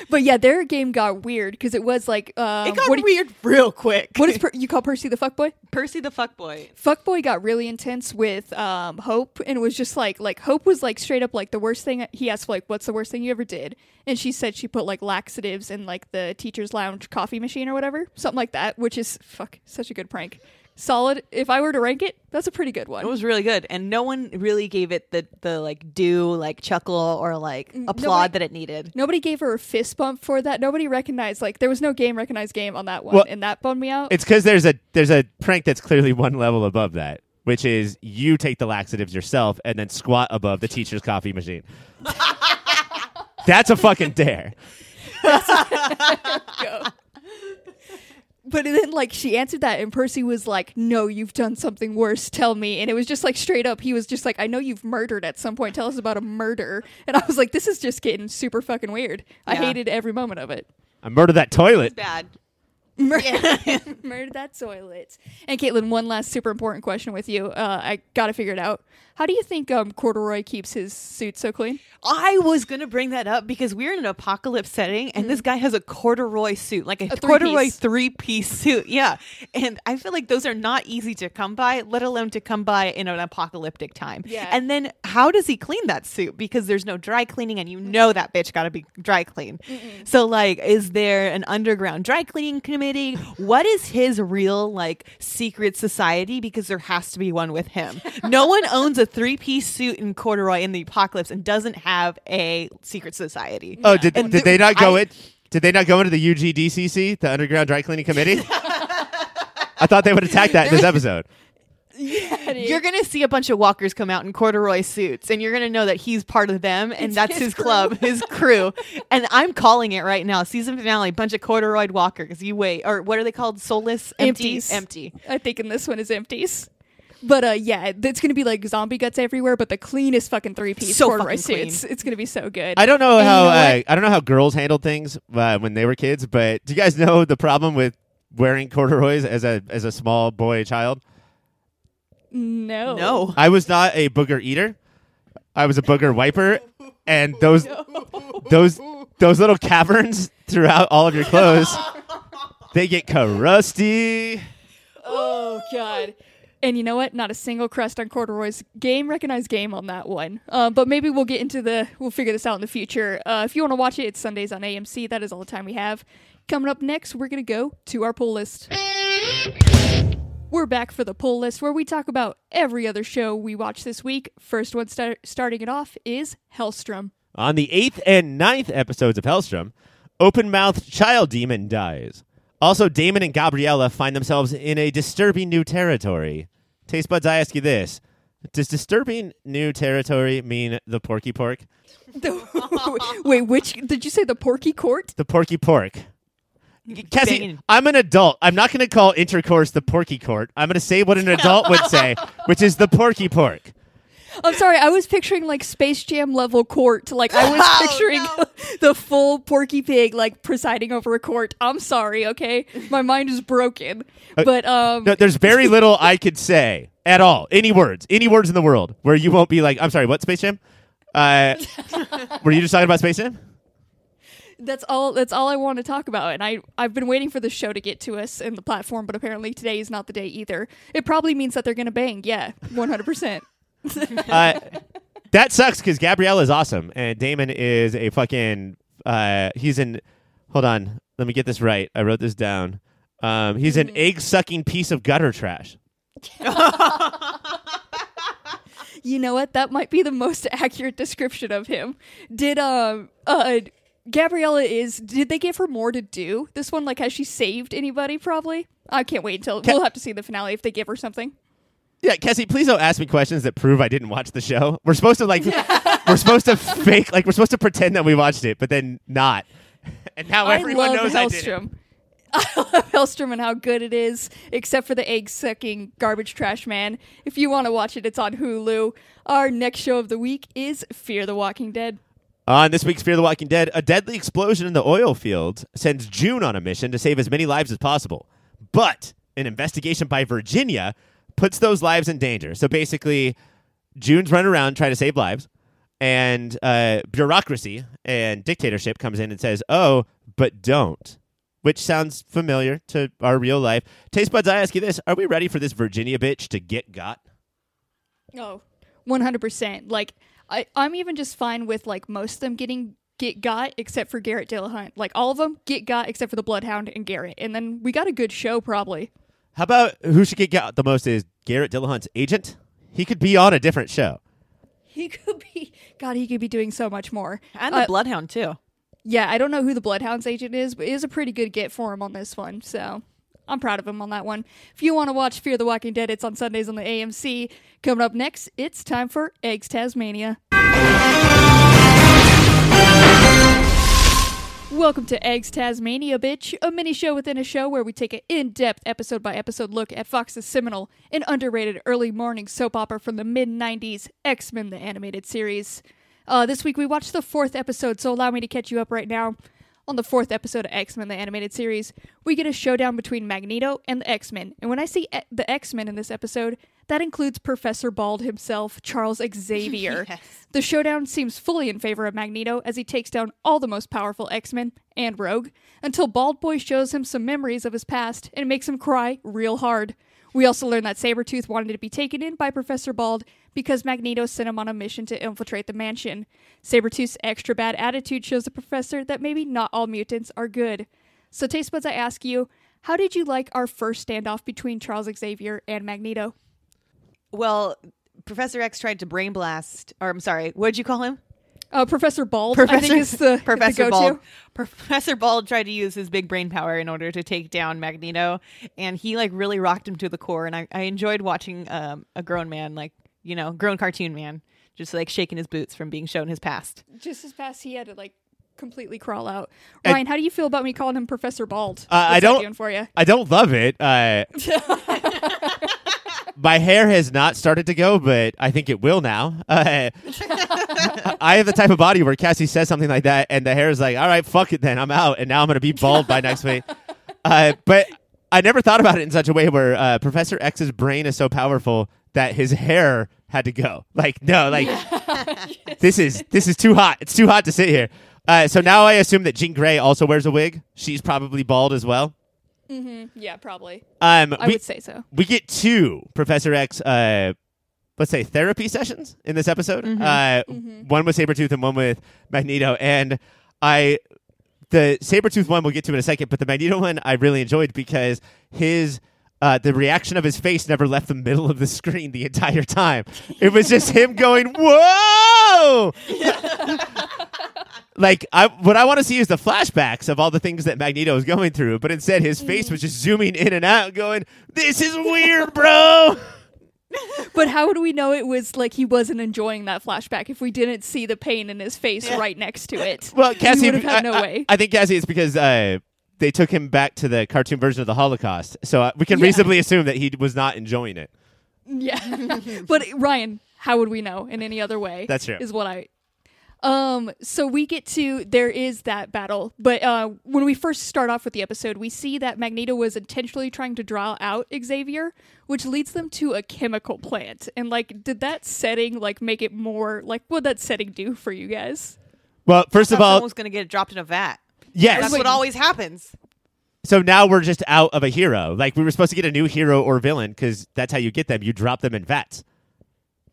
but yeah, their game got weird because it was like, um, It got what, do you, weird real quick. what is per- you call Percy the fuckboy? Percy the fuckboy? Fuckboy got really intense with um, Hope and was just like, like Hope was like straight up like the worst thing. He asked like, "What's the worst thing you ever did?" And she said she put like laxatives in like the teacher's lounge coffee machine or whatever, something like that. Which is fuck such a good prank. Solid. If I were to rank it, that's a pretty good one. It was really good, and no one really gave it the the like do like chuckle or like applaud nobody- that it needed. Nobody gave her a fist bump for that. Nobody recognized like there was no game recognized game on that one, Well, and that bummed me out. It's because there's a there's a prank that's clearly one level above that, which is you take the laxatives yourself and then squat above the teacher's coffee machine. that's a fucking dare. Go. But then, like, she answered that, and Percy was like, "No, you've done something worse. Tell me." And it was just like straight up. He was just like, "I know you've murdered at some point. Tell us about a murder." And I was like, "This is just getting super fucking weird." I hated every moment of it. I murdered that toilet. Bad. Mur- Murder that toilet. And Katelynn, one last super important question with you. Uh, I gotta figure it out. How do you think um, Corduroy keeps his suit so clean? I was gonna bring that up because we're in an apocalypse setting, and this guy has a corduroy suit, like a, three-piece. corduroy three piece suit. Yeah, and I feel like those are not easy to come by, let alone to come by in an apocalyptic time. Yeah. And then how does he clean that suit? Because there's no dry cleaning, and you know that bitch got to be dry clean. So like, is there an underground dry cleaning committee? What is his real like secret society? Because there has to be one with him. No one owns a three piece suit in corduroy in the apocalypse and doesn't have a secret society. Oh, did, And did th- they not go I- in? Did they not go into the UGDCC, the Underground Dry Cleaning Committee? I thought they would attack that in this episode. You're gonna see a bunch of walkers come out in corduroy suits, and you're gonna know that he's part of them, and It's that's his his, crew. club, his crew. And I'm calling it right now. Season finale, bunch of corduroy walkers. You wait, or what are they called? Soulless, empty, Empties. empty. I think in this one is empties. But uh, yeah, it's gonna be like zombie guts everywhere, but the cleanest fucking three piece So corduroy fucking clean. suits. It's gonna be so good. I don't know And you how know uh. I don't know how girls handled things uh, when they were kids, but do you guys know the problem with wearing corduroys as a as a small boy child? no, No, I was not a booger eater. I was a booger wiper, and those those those little caverns throughout all of your clothes, they get crusty. Oh god. And you know what? Not a single crest on corduroys. Game recognized game on that one. Uh, but maybe we'll get into the. We'll figure this out in the future. Uh, if you want to watch it, it's Sundays on AMC. That is all the time we have. Coming up next, we're gonna go to our pull list. We're back for the pull list where we talk about every other show we watch this week. First one start, starting it off is Helstrom. On the eighth and ninth episodes of Helstrom, open mouthed child demon dies. Also, Damon and Gabriella find themselves in a disturbing new territory. Taste buds, I ask you this. Does disturbing new territory mean the porky pork? Wait, which did you say? The Porky Court? The porky pork. Cassie, Banging. I'm an adult. I'm not going to call intercourse the porky court. I'm going to say what an adult would say, which is the porky pork. I'm sorry, I was picturing like Space Jam level court. Like I was Oh, picturing the full Porky Pig like presiding over a court. I'm sorry, okay? My mind is broken. But um No, there's very little I could say at all. Any words, any words in the world where you won't be like, I'm sorry, what Space Jam? Uh, were you just talking about Space Jam? that's all that's all I want to talk about. And I I've been waiting for the show to get to us in the platform, but apparently today is not the day either. It probably means that they're going to bang. Yeah, 100%. Uh, that sucks because Gabrielle is awesome and Damon is a fucking. Uh, he's an. Hold on, let me get this right. I wrote this down. Um, he's an egg sucking piece of gutter trash. You know what? That might be the most accurate description of him. Did um uh Gabriella is did they give her more to do? This one like has she saved anybody probably? I can't wait until Ca- we'll have to see the finale if they give her something. Yeah, Cassie, please don't ask me questions that prove I didn't watch the show. We're supposed to like, we're supposed to fake, like we're supposed to pretend that we watched it, but then not. And now everyone I love knows I did. it. I love Helstrom and how good it is, except for the egg sucking garbage trash man. If you want to watch it, it's on Hulu. Our next show of the week is Fear the Walking Dead. On this week's Fear the Walking Dead, a deadly explosion in the oil field sends June on a mission to save as many lives as possible. But an investigation by Virginia puts those lives in danger. So basically, June's run around trying to save lives, and uh, bureaucracy and dictatorship comes in and says, "Oh, but don't." Which sounds familiar to our real life. Taste buds, I ask you this: Are we ready for this Virginia bitch to get got? Oh, 100%. Like, I, I'm even just fine with, like, most of them getting get got except for Garrett Dillahunt. Like, all of them get got except for the Bloodhound and Garrett. And then we got a good show, probably. How about who should get got the most is Garrett Dillahunt's agent? He could be on a different show. He could be. God, he could be doing so much more. And the Uh, Bloodhound too. Yeah, I don't know who the Bloodhounds agent is, but it is a pretty good get for him on this one. So I'm proud of him on that one. If you want to watch Fear the Walking Dead, it's on Sundays on the AMC. Coming up next, it's time for Eggs Tasmania. Welcome to Eggs Tasmania, bitch, a mini show within a show where we take an in depth episode by episode look at Fox's seminal and underrated early morning soap opera from the mid 90s, X Men the Animated Series. Uh, this week we watched the fourth episode, so allow me to catch you up right now. On the fourth episode of X Men the Animated Series, we get a showdown between Magneto and the X Men. And when I see e- the X Men in this episode, that includes Professor Bald himself, Charles Xavier. Yes. The showdown seems fully in favor of Magneto as he takes down all the most powerful X Men and Rogue until Bald Boy shows him some memories of his past and makes him cry real hard. We also learn that Sabretooth wanted to be taken in by Professor Bald because Magneto sent him on a mission to infiltrate the mansion. Sabretooth's extra bad attitude shows the professor that maybe not all mutants are good. So, Taste Buds, I ask you, how did you like our first standoff between Charles Xavier and Magneto? Well, Professor X tried to brain blast, or I'm sorry, what did you call him? Uh, Professor Bald, I think is the, Professor the. Bald. Professor Bald tried to use his big brain power in order to take down Magneto, and he like really rocked him to the core. And I, I enjoyed watching um, a grown man, like you know, grown cartoon man, just like shaking his boots from being shown his past. Just as fast he had to like completely crawl out. And- Ryan, how do you feel about me calling him Professor Bald? Uh, I What's that don't- doing for you. I don't love it. Uh, my hair has not started to go, but I think it will now. Uh, I have the type of body where Cassie says something like that, and the hair is like, "All right, fuck it, then I'm out," and now I'm going to be bald by next week. Uh, but I never thought about it in such a way where uh, Professor X's brain is so powerful that his hair had to go. Like, no, like this is this is too hot. It's too hot to sit here. Uh, so now I assume that Jean Grey also wears a wig. She's probably bald as well. Mm-hmm. Yeah, probably. Um, I we, would say so. we get two Professor X, uh, let's say therapy sessions in this episode. Uh, One with Sabretooth and one with Magneto. And I, the Sabretooth one we'll get to in a second, but the Magneto one I really enjoyed because his. Uh, the reaction of his face never left the middle of the screen the entire time. It was just him going, "Whoa!" like I, what I want to see is the flashbacks of all the things that Magneto is going through, but instead his face was just zooming in and out, going, "This is weird, bro." But how would we know it was like he wasn't enjoying that flashback if we didn't see the pain in his face right next to it? Well, Cassie, we would have had I, no I- way. I think Cassie, it's because uh, they took him back to the cartoon version of the Holocaust, so uh, we can Yeah. reasonably assume that he was not enjoying it. yeah. but Ryan, how would we know in any other way? That's true. Is what I. Um. So we get to there is that battle, but uh, when we first start off with the episode, we see that Magneto was intentionally trying to draw out Xavier, which leads them to a chemical plant. And like, did that setting like make it more like what that setting do for you guys? Well, first I of all, someone was going to get dropped in a vat. Yes. That's what always happens. So now we're just out of a hero. Like we were supposed to get a new hero or villain because that's how you get them. You drop them in vats,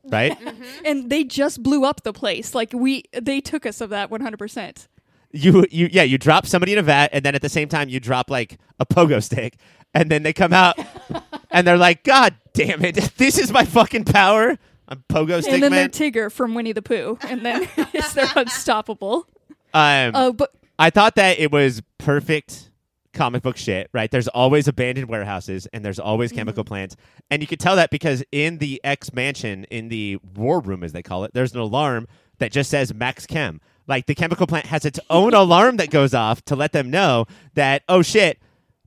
right? And they just blew up the place. Like we, they took us of that one hundred percent. you you yeah you drop somebody in a vat and then at the same time you drop like a pogo stick and then they come out and they're like god damn it this is my fucking power i'm pogo stick And then man they're Tigger from Winnie the Pooh, and then it's they're unstoppable. um Uh, but i thought that it was perfect comic book shit right? There's always abandoned warehouses and there's always mm-hmm. chemical plants. And you could tell that because in the x mansion in the war room as they call it there's an alarm that just says max chem. Like the chemical plant has its own alarm that goes off to let them know that oh shit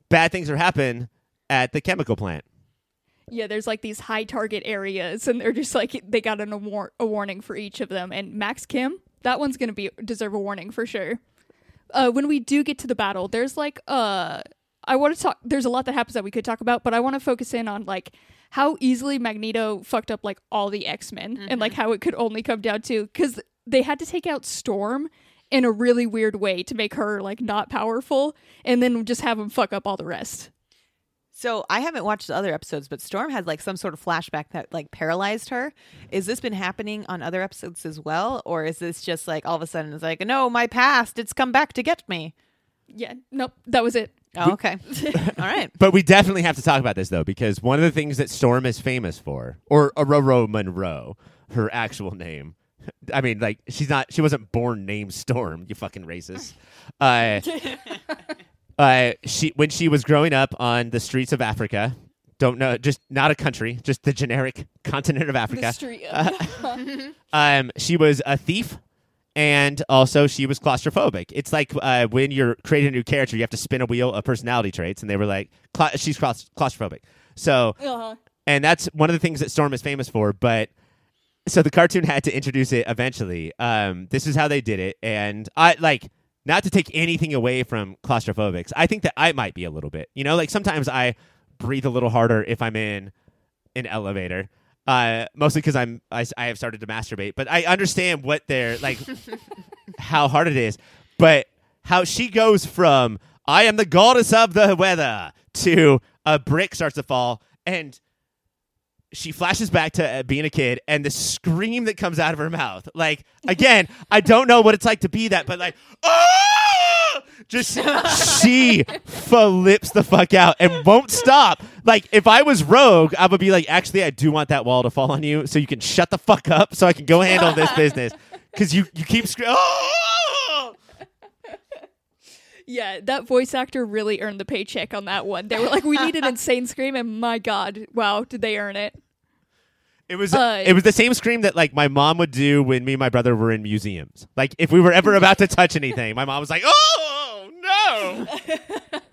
bad things are happening at the chemical plant. Yeah, there's like these high target areas, and they're just like they got an awar- a warning for each of them. And Max Kim, that one's gonna be deserve a warning for sure. Uh, when we do get to the battle, there's like uh, I want to talk. There's a lot that happens that we could talk about, but I want to focus in on like how easily Magneto fucked up like all the X Men, and like how it could only come down to because they had to take out Storm in a really weird way to make her like not powerful, and then just have him fuck up all the rest. So I haven't watched the other episodes, but Storm had like some sort of flashback that like paralyzed her. Is this been happening on other episodes as well, or is this just like all of a sudden it's like, no, my past, it's come back to get me? Yeah, nope, that was it. Oh, okay. All right. But we definitely have to talk about this though, because one of the things that Storm is famous for, or Ororo Monroe, her actual name. I mean, like she's not. She wasn't born named Storm. You fucking racist. Uh, uh, she when she was growing up on the streets of Africa. Don't know, just not a country, just the generic continent of Africa. Street. Um, she was a thief, and also she was claustrophobic. It's like uh, when you're creating a new character, you have to spin a wheel of personality traits, and they were like, cla- she's claus- claustrophobic. So, uh-huh. and that's one of the things that Storm is famous for. But so the cartoon had to introduce it eventually. Um, this is how they did it, and I like not to take anything away from claustrophobics. I think that I might be a little bit. You know, like sometimes I breathe a little harder if I'm in an elevator. Uh, mostly because I'm I have started to masturbate, but I understand what they're like, how hard it is. But how she goes from I am the goddess of the weather to a brick starts to fall, and she flashes back to uh, being a kid, and the scream that comes out of her mouth. Like again, I don't know what it's like to be that, but like, oh, just she flips the fuck out and won't stop. Like if I was Rogue, I would be like, actually, I do want that wall to fall on you, so you can shut the fuck up, so I can go handle this business. Because you you keep screaming. Oh! Yeah, that voice actor really earned the paycheck on that one. They were like, we need an insane scream, and my God, wow, did they earn it? It was Uh, it was the same scream that like my mom would do when me and my brother were in museums. Like if we were ever about to touch anything, my mom was like, "Oh no!"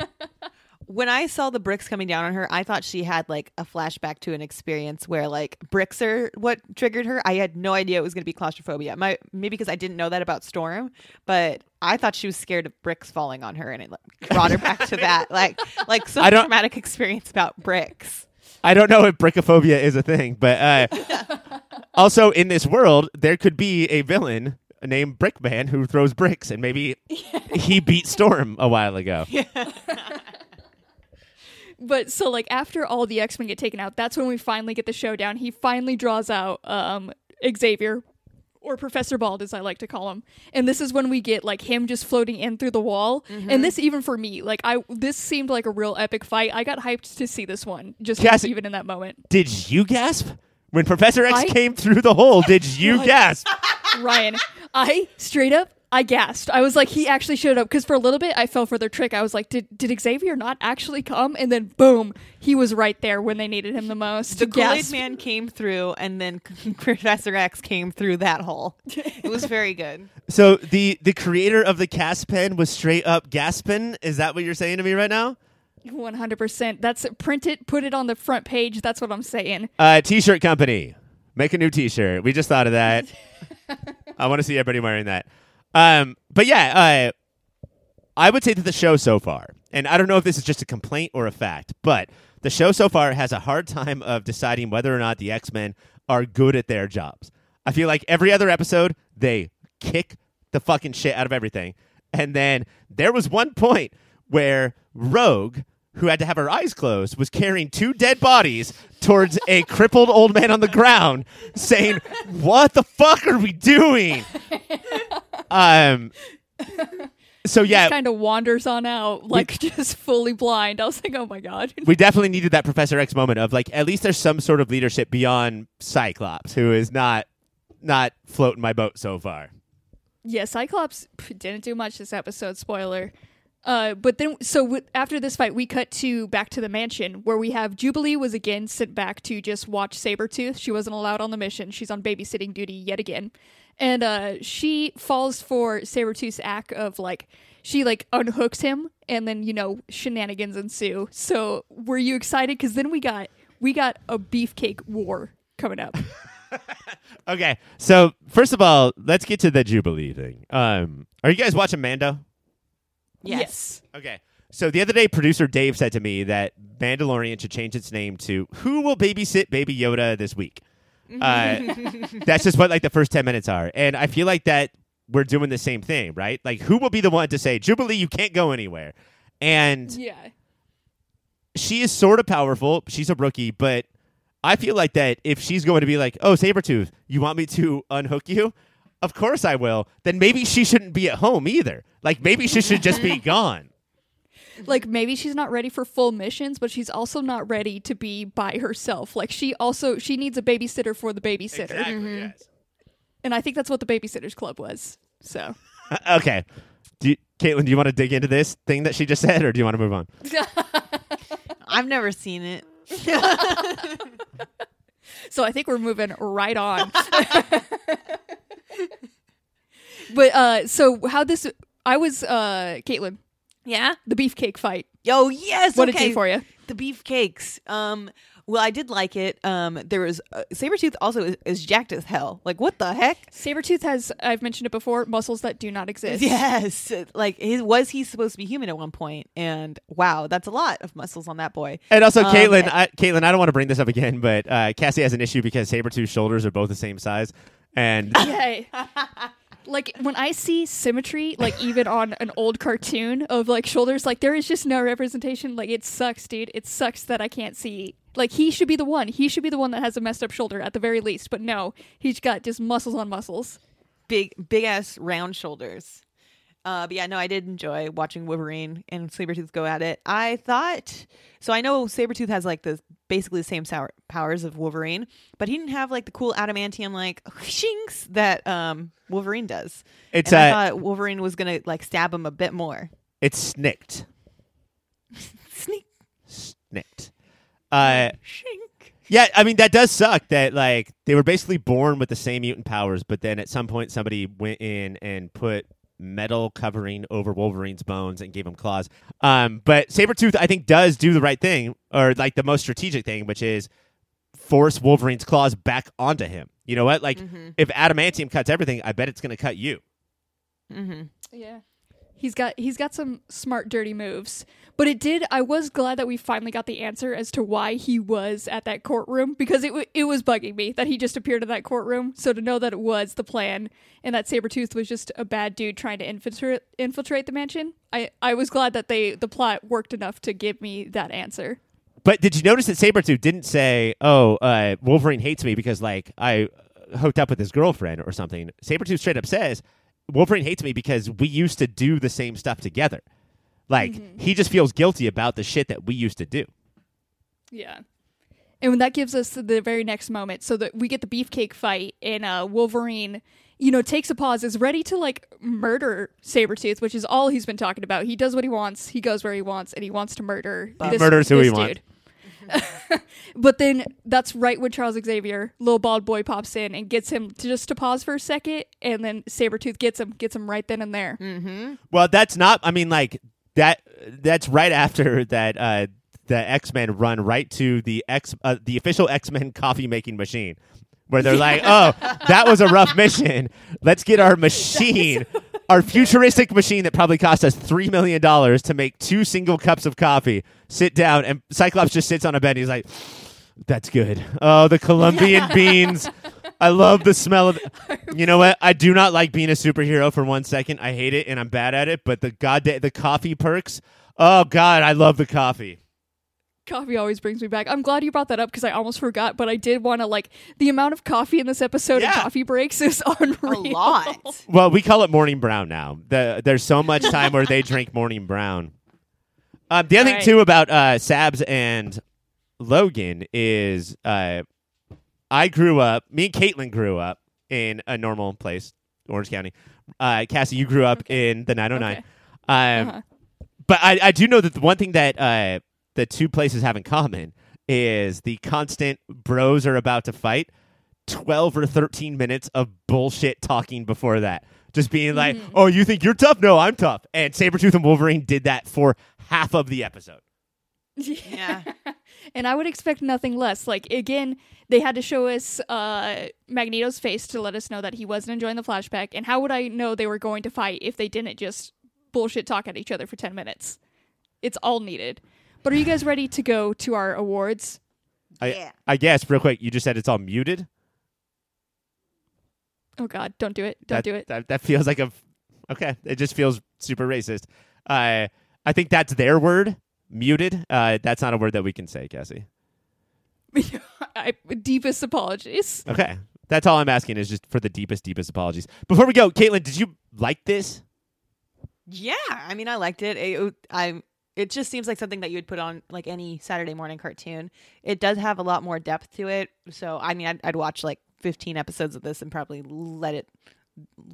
When I saw the bricks coming down on her, I thought she had like a flashback to an experience where like bricks are what triggered her. I had no idea it was going to be claustrophobia. My maybe because I didn't know that about Storm, but I thought she was scared of bricks falling on her, and it like, brought her back to that like like some I don't- traumatic experience about bricks. I don't know if brickophobia is a thing, but uh, also in this world there could be a villain named Brickman who throws bricks, and maybe he beat Storm a while ago. But so like after all the X Men get taken out, that's when we finally get the showdown. He finally draws out um Xavier or Professor Bald as I like to call him. And this is when we get like him just floating in through the wall. And mm-hmm. this even for me, like I this seemed like a real epic fight. I got hyped to see this one just Cassie- even in that moment. Did you gasp when Professor X I- came through the hole? Did you gasp? Ryan, I straight up I gasped. I was like, he actually showed up because for a little bit I fell for their trick. I was like, did did Xavier not actually come? And then boom, he was right there when they needed him the most. The Kool Aid Man came through, and then Professor X came through that hole. It was very good. So the the creator of the cast pen was straight up gasping. Is that what you're saying to me right now? One hundred percent. That's print it, put it on the front page. That's what I'm saying. Uh, t-shirt company, make a new T-shirt. We just thought of that. I want to see everybody wearing that. Um, but yeah, uh, I would say that the show so far, and I don't know if this is just a complaint or a fact, but the show so far has a hard time of deciding whether or not the X Men are good at their jobs. I feel like every other episode they kick the fucking shit out of everything, and then there was one point where Rogue. Who had to have her eyes closed was carrying two dead bodies towards a crippled old man on the ground, saying, "What the fuck are we doing?" Um. So yeah, Kind of wanders on out, like just fully blind. I was like, oh my god. we definitely needed that Professor X moment of like at least there's some sort of leadership beyond Cyclops, who is not not floating my boat so far. Yeah, Cyclops didn't do much this episode. Spoiler. Uh, but then, so w- after this fight, we cut to back to the mansion where we have Jubilee was again sent back to just watch Sabretooth. She wasn't allowed on the mission. She's on babysitting duty yet again. And uh, she falls for Sabretooth's act of like, she like unhooks him and then, you know, shenanigans ensue. So were you excited? Because then we got, we got a beefcake war coming up. Okay, so first of all, let's get to the Jubilee thing. Um, are you guys watching Mando? Yes. Okay. So the other day, producer Dave said to me that Mandalorian should change its name to "Who will babysit Baby Yoda this week?" Uh, that's just what like the first ten minutes are, and I feel like that we're doing the same thing, right? Like, who will be the one to say Jubilee, you can't go anywhere? And Yeah. she is sort of powerful. She's a rookie, but I feel like that if she's going to be like, "Oh, Sabretooth, you want me to unhook you?" Of course I will. Then maybe she shouldn't be at home either. Like maybe she should just be gone. like maybe she's not ready for full missions, but she's also not ready to be by herself. Like she also she needs a babysitter for the babysitter. Exactly. Mm-hmm. Yes. And I think that's what the babysitters club was. So okay. Do you, Katelynn, do you want to dig into this thing that she just said, or do you want to move on? I've never seen it. So I think we're moving right on. but uh so how this I was uh Katelynn, Yeah. the beefcake fight. Yo, yes. What okay. did it do for you? The beefcakes. Um. Well, I did like it. Um. There was uh, Sabretooth also is, is jacked as hell. Like what the heck? Sabretooth has I've mentioned it before, muscles that do not exist. Yes. Like his was he supposed to be human at one point? And wow, that's a lot of muscles on that boy. And also, Um, Katelynn, I, Katelynn, I don't want to bring this up again, but uh, Cassie has an issue because Sabretooth's shoulders are both the same size. And Yay. like when I see symmetry, like even on an old cartoon of like shoulders, like there is just no representation. Like it sucks, dude. It sucks that I can't see. Like he should be the one. He should be the one that has a messed up shoulder at the very least. But no, he's got just muscles on muscles. Big big ass round shoulders. Uh, but yeah, no, I did enjoy watching Wolverine and Sabretooth go at it. I thought so. I know Sabretooth has like the basically the same sour powers of Wolverine, but he didn't have like the cool adamantium like shinks that um Wolverine does. it's and I uh, thought Wolverine was gonna like stab him a bit more. it's snicked, Sneak snicked. Uh, shink. yeah, I mean that does suck. That like they were basically born with the same mutant powers, but then at some point somebody went in and put metal covering over Wolverine's bones and gave him claws. Um, but Sabretooth, I think, does do the right thing, or like the most strategic thing, which is force Wolverine's claws back onto him. You know what? Like if adamantium cuts everything, I bet it's going to cut you. Mm-hmm. Yeah. He's got he's got some smart dirty moves. But it did I was glad that we finally got the answer as to why he was at that courtroom because it w- it was bugging me that he just appeared in that courtroom. So to know that it was the plan and that Sabretooth was just a bad dude trying to infiltrate infiltrate the mansion. I I was glad that they the plot worked enough to give me that answer. But did you notice that Sabretooth didn't say, "Oh, uh, Wolverine hates me because like I hooked up with his girlfriend or something"? Sabretooth straight up says, "Wolverine hates me because we used to do the same stuff together." Like he just feels guilty about the shit that we used to do. Yeah. And that gives us the very next moment so that we get the beefcake fight and uh, Wolverine, you know, takes a pause, is ready to like murder Sabretooth, which is all he's been talking about. He does what he wants, he goes where he wants, and he wants to murder He this, murders who he this wants. Dude. but then that's right when Charles Xavier, little bald boy, pops in and gets him to just to pause for a second, and then Sabretooth gets him, gets him right then and there. Mm-hmm. Well, that's not. I mean, like that. That's right after that. Uh, the X Men run right to the X, uh, the official X Men coffee making machine, where they're like, "Oh, that was a rough mission. Let's get our machine, our futuristic machine that probably cost us three million dollars to make two single cups of coffee. Sit down." And Cyclops just sits on a bed. And He's like, "That's good. Oh, the Colombian beans." I love the smell of. You know what? I do not like being a superhero for one second. I hate it and I'm bad at it. But the goddamn the coffee perks. Oh God, I love the coffee. Coffee always brings me back. I'm glad you brought that up because I almost forgot, but I did want to like the amount of coffee in this episode and Yeah. coffee breaks is unreal. A unreal. lot. Well, we call it morning brown now. The, there's so much time where they drink morning brown. Um, the other thing Alright. too about uh, Sabs and Logan is uh, I grew up. Me and Katelynn grew up in a normal place, Orange County. Uh, Cassie, you grew up in the 909. Okay. Um, Uh-huh. But I, I do know that the one thing that the two places have in common is the constant bros are about to fight. 12 or 13 minutes of bullshit talking before that. Just being like, Mm-hmm. oh, you think you're tough? No, I'm tough. And Sabretooth and Wolverine did that for half of the episode. Yeah. and I would expect nothing less. Like again, they had to show us uh, Magneto's face to let us know that he wasn't enjoying the flashback. And how would I know they were going to fight if they didn't just bullshit talk at each other for ten minutes? It's all needed. But are you guys ready to go to our awards? I, Yeah. I guess, real quick, you just said it's all muted. Oh God, don't do it! Don't that, do it! That, that feels like a Okay. It just feels super racist. Uh, I think that's their word, muted. Uh, that's not a word that we can say, Cassie. I, deepest apologies. Okay. That's all I'm asking is just for the deepest, deepest apologies. Before we go, Katelynn, did you like this? Yeah, I mean, I liked it. It- I It just seems like something that you would put on like any Saturday morning cartoon. It does have a lot more depth to it. So I mean, I'd, I'd watch like 15 episodes of this and probably let it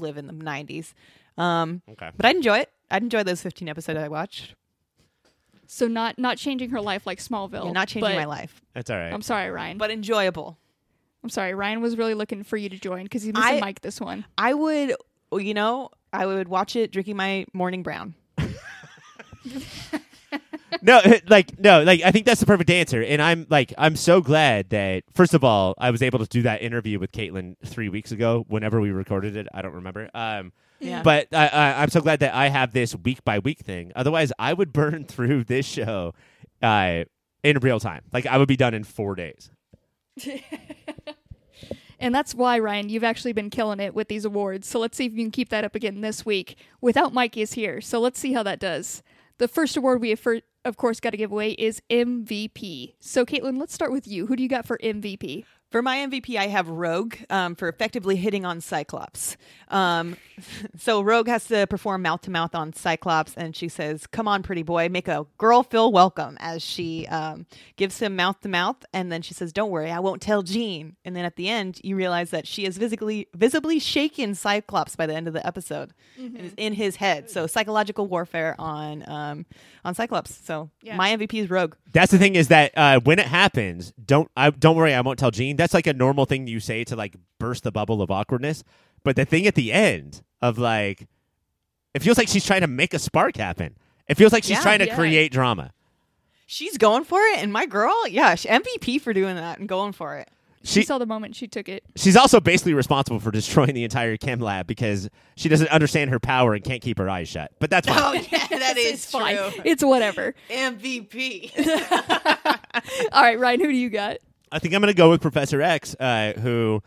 live in the 90s. Um, Okay. but I'd enjoy it. I'd enjoy those 15 episodes I watched. So not not changing her life like Smallville. Yeah, not changing my life, That's all right. I'm sorry, Ryan. but enjoyable. I'm sorry, Ryan was really looking for you to join because he's missing I- Mike this one. I would, you know, I would watch it drinking my morning brown. no, like no, like I think that's the perfect answer, and I'm like I'm so glad that first of all I was able to do that interview with Katelynn three weeks ago. Whenever we recorded it, I don't remember. Um, Yeah. but I, I, I'm so glad that I have this week by week thing. Otherwise, I would burn through this show uh, in real time. Like I would be done in four days. And that's why, Ryan, you've actually been killing it with these awards. So let's see if you can keep that up again this week without Mike is here. So let's see how that does. The first award we have, for, of course, got to give away is MVP. So, Katelynn, let's start with you. Who do you got for MVP? For my MVP, I have Rogue um, for effectively hitting on Cyclops. Um, so Rogue has to perform mouth to mouth on Cyclops, and she says, "Come on, pretty boy, make a girl feel welcome." As she um, gives him mouth to mouth, and then she says, "Don't worry, I won't tell Jean." And then at the end, you realize that she has visibly visibly shaken Cyclops by the end of the episode, and is in his head. So psychological warfare on um, on Cyclops. So Yeah. my MVP is Rogue. That's the thing is that uh, when it happens, don't I don't worry, I won't tell Jean. That's like a normal thing you say to like burst the bubble of awkwardness. But the thing at the end of like, it feels like she's trying to make a spark happen. It feels like she's Yeah, trying to yeah. create drama. She's going for it, and my girl, yeah, she- MVP for doing that and going for it. She, She saw the moment she took it. she's also basically responsible for destroying the entire chem lab because she doesn't understand her power and can't keep her eyes shut. But that's fine. Oh yeah, that is it's fine. It's whatever. MVP. All right, Ryan, who do you got? I think I'm going to go with Professor X, uh, who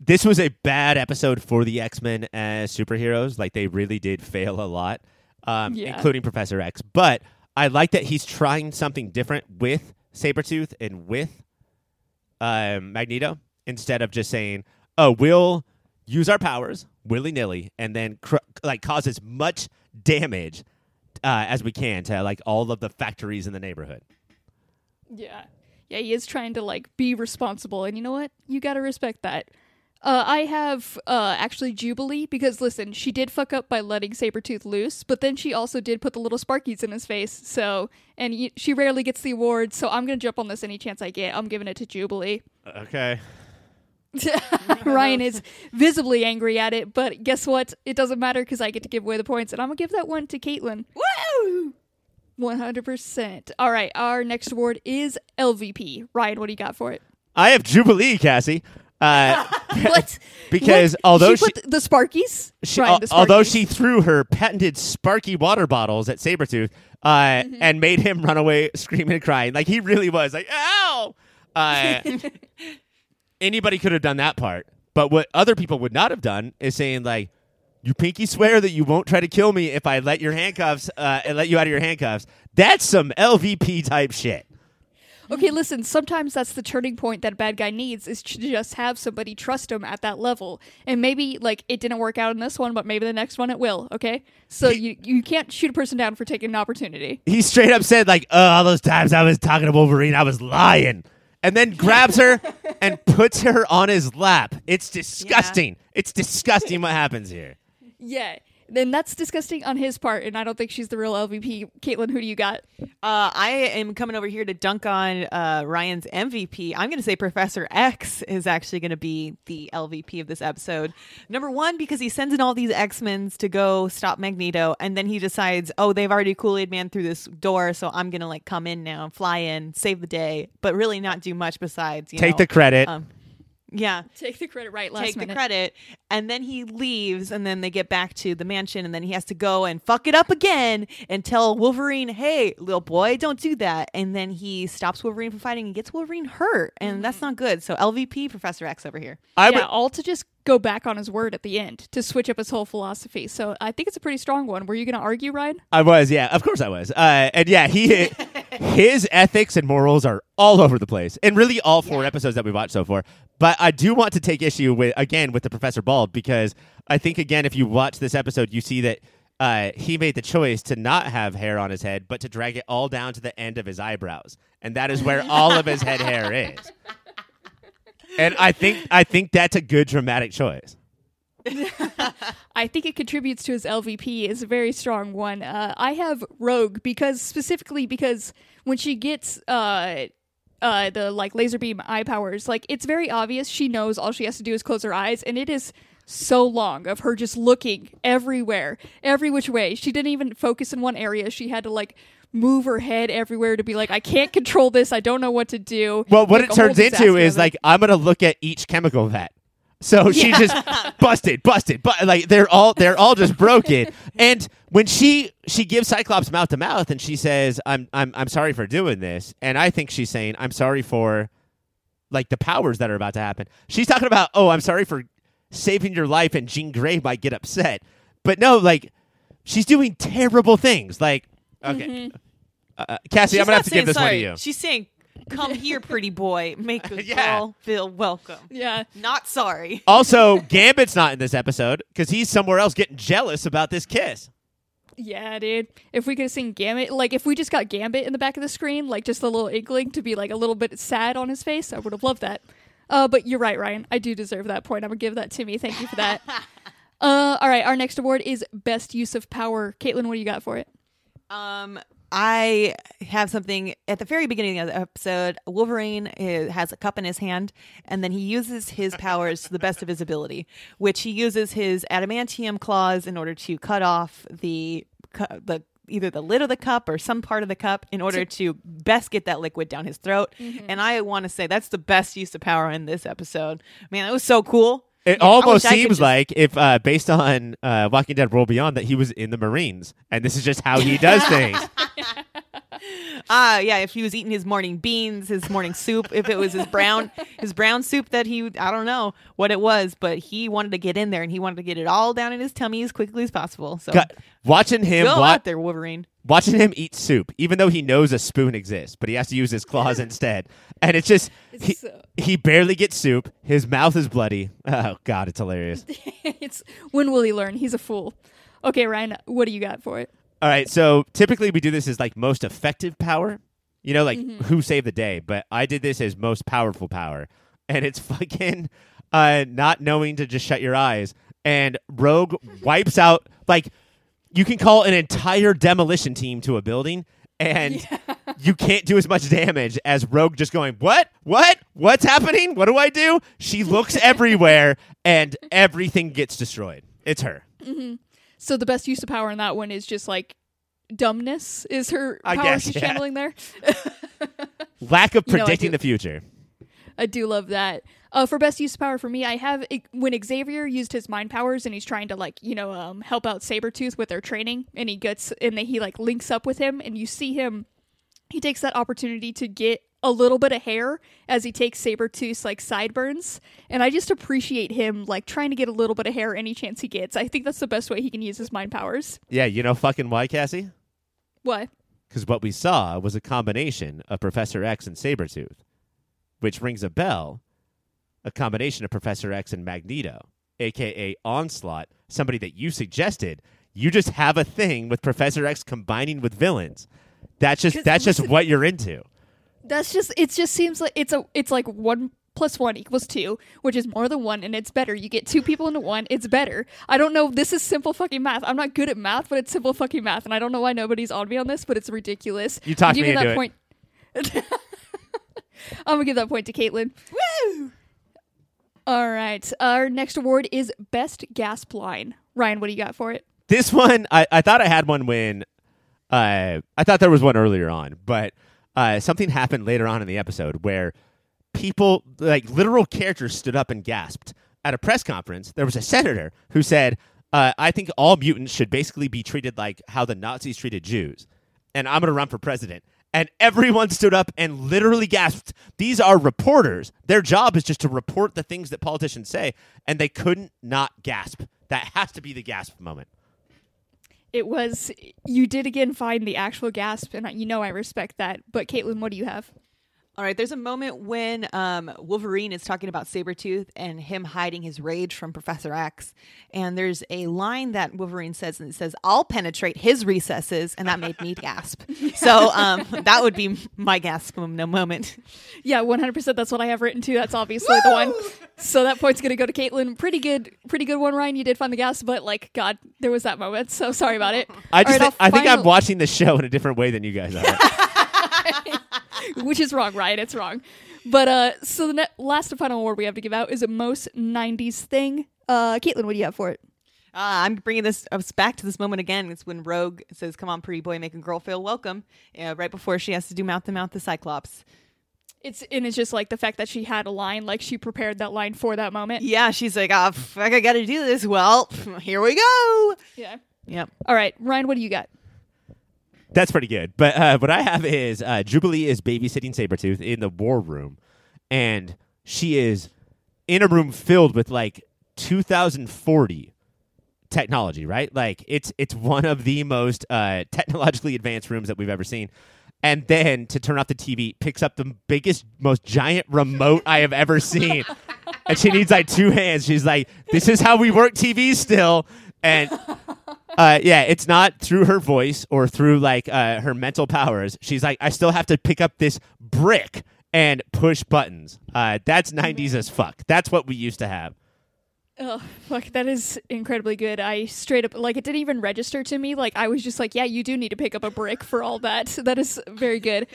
this was a bad episode for the X Men as superheroes. Like they really did fail a lot, um, Yeah. including Professor X. But I like that he's trying something different with Sabretooth and with um, Magneto instead of just saying, "Oh, we'll use our powers willy nilly and then cr- like cause as much damage." Uh, as we can to like all of the factories in the neighborhood. Yeah. Yeah, he is trying to like be responsible and you know what? You got to respect that. Uh, I have uh, actually Jubilee because listen, she did fuck up by letting Sabretooth loose, but then she also did put the little sparkies in his face. So, and y- she rarely gets the award, so I'm going to jump on this any chance I get. I'm giving it to Jubilee. Okay. Ryan is visibly angry at it, but guess what? It doesn't matter because I get to give away the points, and I'm going to give that one to Katelynn. Woo! 100%. All right, our next award is LVP. Ryan, what do you got for it? I have Jubilee, Cassie. Uh, What? because What? although she, put the Sparkies, she, Ryan, the although she threw her patented Sparky water bottles at Sabretooth uh, Mm-hmm. and made him run away screaming and crying, like he really was like, ow! Uh, anybody could have done that part. But what other people would not have done is saying, like, you pinky swear that you won't try to kill me if I let your handcuffs, uh, and let you out of your handcuffs. That's some LVP type shit. Okay, listen, sometimes that's the turning point that a bad guy needs is to just have somebody trust him at that level. And maybe like it didn't work out in this one, but maybe the next one it will, okay? So you you can't shoot a person down for taking an opportunity. he straight up said like, "Oh, all those times I was talking to Wolverine, I was lying," and then grabs her and puts her on his lap. It's disgusting. It's disgusting what happens here. Yeah. Then that's disgusting on his part, and I don't think she's the real LVP. Katelynn, who do you got? Uh, I am coming over here to dunk on uh, Ryan's MVP. I'm going to say Professor X is actually going to be the LVP of this episode. Number one, because he sends in all these X Men to go stop Magneto, and then he decides, oh, they've already Kool Aid Man through this door, so I'm going to like come in now, fly in, save the day, but really not do much besides you Take know, the credit. Um, yeah, Take the credit right last take the credit. And then he leaves and then they get back to the mansion and then he has to go and fuck it up again and tell wolverine hey little boy don't do that. And then he stops wolverine from fighting and gets wolverine hurt and that's mm-hmm. not good. So lvp professor x over here. I yeah, would. all to just go back on his word at the end to switch up his whole philosophy. So I think it's a pretty strong one. Were you going to argue, Ryan? I was. Yeah, of course I was. Uh, and yeah, he his ethics and morals are all over the place, and really all four episodes that we've watched so far. But I do want to take issue with again with the Professor Bald because I think again if you watch this episode, you see that uh, he made the choice to not have hair on his head, but to drag it all down to the end of his eyebrows, and that is where all of his head hair is. And I think I think that's a good dramatic choice. I think it contributes to his LVP is a very strong one. Uh, I have Rogue because specifically because when she gets uh uh the like laser beam eye powers, like it's very obvious she knows all she has to do is close her eyes, and it is so long of her just looking everywhere, every which way. She didn't even focus in one area. She had to like move her head everywhere to be like, I can't control this. I don't know what to do. Well, what Like, it turns into is like I'm gonna look at each chemical vat. So she just busted, busted, but like they're all they're all just broken. and when she she gives Cyclops mouth to mouth and she says, "I'm I'm I'm sorry for doing this," and I think she's saying, "I'm sorry for like the powers that are about to happen." She's talking about, "Oh, I'm sorry for saving your life," and Jean Grey might get upset, but no, like she's doing terrible things. Like, okay, uh, Cassie, She's I'm gonna not have to give saying this one to you. She's saying, "Come here, pretty boy. Make a Yeah. girl feel welcome." yeah. Not sorry. Also, Gambit's not in this episode because he's somewhere else getting jealous about this kiss. Yeah, dude. If we could have seen Gambit, like if we just got Gambit in the back of the screen, like just a little inkling to be like a little bit sad on his face, I would have loved that. Uh, but you're right, Ryan. I do deserve that point. I'm gonna give that to me. Thank you for that. uh, all right. Our next award is best use of power. Katelynn, what do you got for it? Um, I have something at the very beginning of the episode. Wolverine is, has a cup in his hand, and then he uses his powers to the best of his ability, which he uses his adamantium claws in order to cut off the the either the lid of the cup or some part of the cup in order to best get that liquid down his throat. And I want to say that's the best use of power in this episode. Man, it was so cool. It almost wish I could seems just- like if, uh, based on uh, Walking Dead World Beyond, that he was in the Marines, and this is just how he does things. Ah, yeah. If he was eating his morning beans, his morning soup, if it was his brown, his brown soup that he, I don't know what it was, but he wanted to get in there and he wanted to get it all down in his tummy as quickly as possible. So God, watching him, go wa- out there, Wolverine. Watching him eat soup, even though he knows a spoon exists, but he has to use his claws instead, and it's just he, so- he barely gets soup. His mouth is bloody. Oh God, it's hilarious. it's when will he learn? He's a fool. Okay, Ryan, what do you got for it? All right, so typically we do this as like most effective power, you know, like Mm-hmm. who saved the day. But I did this as most powerful power, and it's fucking uh, not knowing to just shut your eyes. And Rogue wipes out like you can call an entire demolition team to a building, and you can't do as much damage as Rogue just going, "What? What? What's happening? What do I do?" She looks everywhere, and everything gets destroyed. It's her. Mm-hmm. So the best use of power in that one is just like dumbness is her I power guess, she's yeah. channeling there. Lack of You know, predicting the future. I do love that. Uh, for best use of power for me, I have when Xavier used his mind powers and he's trying to like you know um, help out Sabretooth with their training, and he gets and then he like links up with him, and you see him. He takes that opportunity to get a little bit of hair as he takes Sabretooth's like sideburns, and I just appreciate him like trying to get a little bit of hair any chance he gets. I think that's the best way he can use his mind powers. Yeah, you know fucking why, Cassie? What? Because what we saw was a combination of Professor X and Sabretooth, which rings a bell, a combination of Professor X and Magneto, aka Onslaught, somebody that you suggested. You just have a thing with Professor X combining with villains. That's just 'Cause that's just what you're into. That's just it. Just seems like it's a it's like one plus one equals two, which is more than one, and it's better. You get two people into one, it's better. I don't know. This is simple fucking math. I'm not good at math, but it's simple fucking math, and I don't know why nobody's on me on this, but it's ridiculous. You talked I'm me into that it. point. I'm gonna give that point to Katelynn. Woo! All right. Our next award is best gasp line. Ryan, what do you got for it? This one, I, I thought I had one when uh, I thought there was one earlier on, but uh, something happened later on in the episode where people, like literal characters, stood up and gasped. At a press conference, there was a senator who said, uh, I think all mutants should basically be treated like how the Nazis treated Jews. And I'm going to run for president. And everyone stood up and literally gasped. These are reporters. Their job is just to report the things that politicians say. And they couldn't not gasp. That has to be the gasp moment. It was you did again find the actual gasp, and you know I respect that. But Katelynn, what do you have? All right, there's a moment when um, Wolverine is talking about Sabretooth and him hiding his rage from Professor X. And there's a line that Wolverine says, and it says, I'll penetrate his recesses. And that made me gasp. So um, that would be my gasp moment. Yeah, 100%. That's what I have written too. That's obviously the one. So that point's going to go to Katelynn. Pretty good, pretty good one, Ryan. You did find the gas, but like, God, there was that moment. So sorry about it. I just All right, thi- I think I'm watching the show in a different way than you guys are. which is wrong, Ryan. It's wrong. But uh, so the ne- last and final award we have to give out is a most '90s thing. Uh, Katelynn, what do you have for it? Uh, I'm bringing this us back to this moment again. It's when Rogue says, Come on, pretty boy, make a girl feel welcome. Uh, right before she has to do mouth to mouth the Cyclops. It's and it's just like the fact that she had a line, like she prepared that line for that moment. Yeah, she's like, Oh, fuck, I got to do this. Well, here we go. Yeah. Yep. All right, Ryan, what do you got? That's pretty good. But uh, what I have is uh, Jubilee is babysitting Sabretooth in the war room, and she is in a room filled with like 2040 technology, right? Like it's it's one of the most uh, technologically advanced rooms that we've ever seen. And then to turn off the TV, picks up the biggest, most giant remote I have ever seen. and she needs like two hands. She's like, "This is how we work TV still." And uh, yeah, it's not through her voice or through like uh, her mental powers. She's like, I still have to pick up this brick and push buttons. Uh, that's 90s as fuck. That's what we used to have. Oh, fuck, that is incredibly good. I straight up, like, it didn't even register to me. Like, I was just like, yeah, you do need to pick up a brick for all that. That is very good.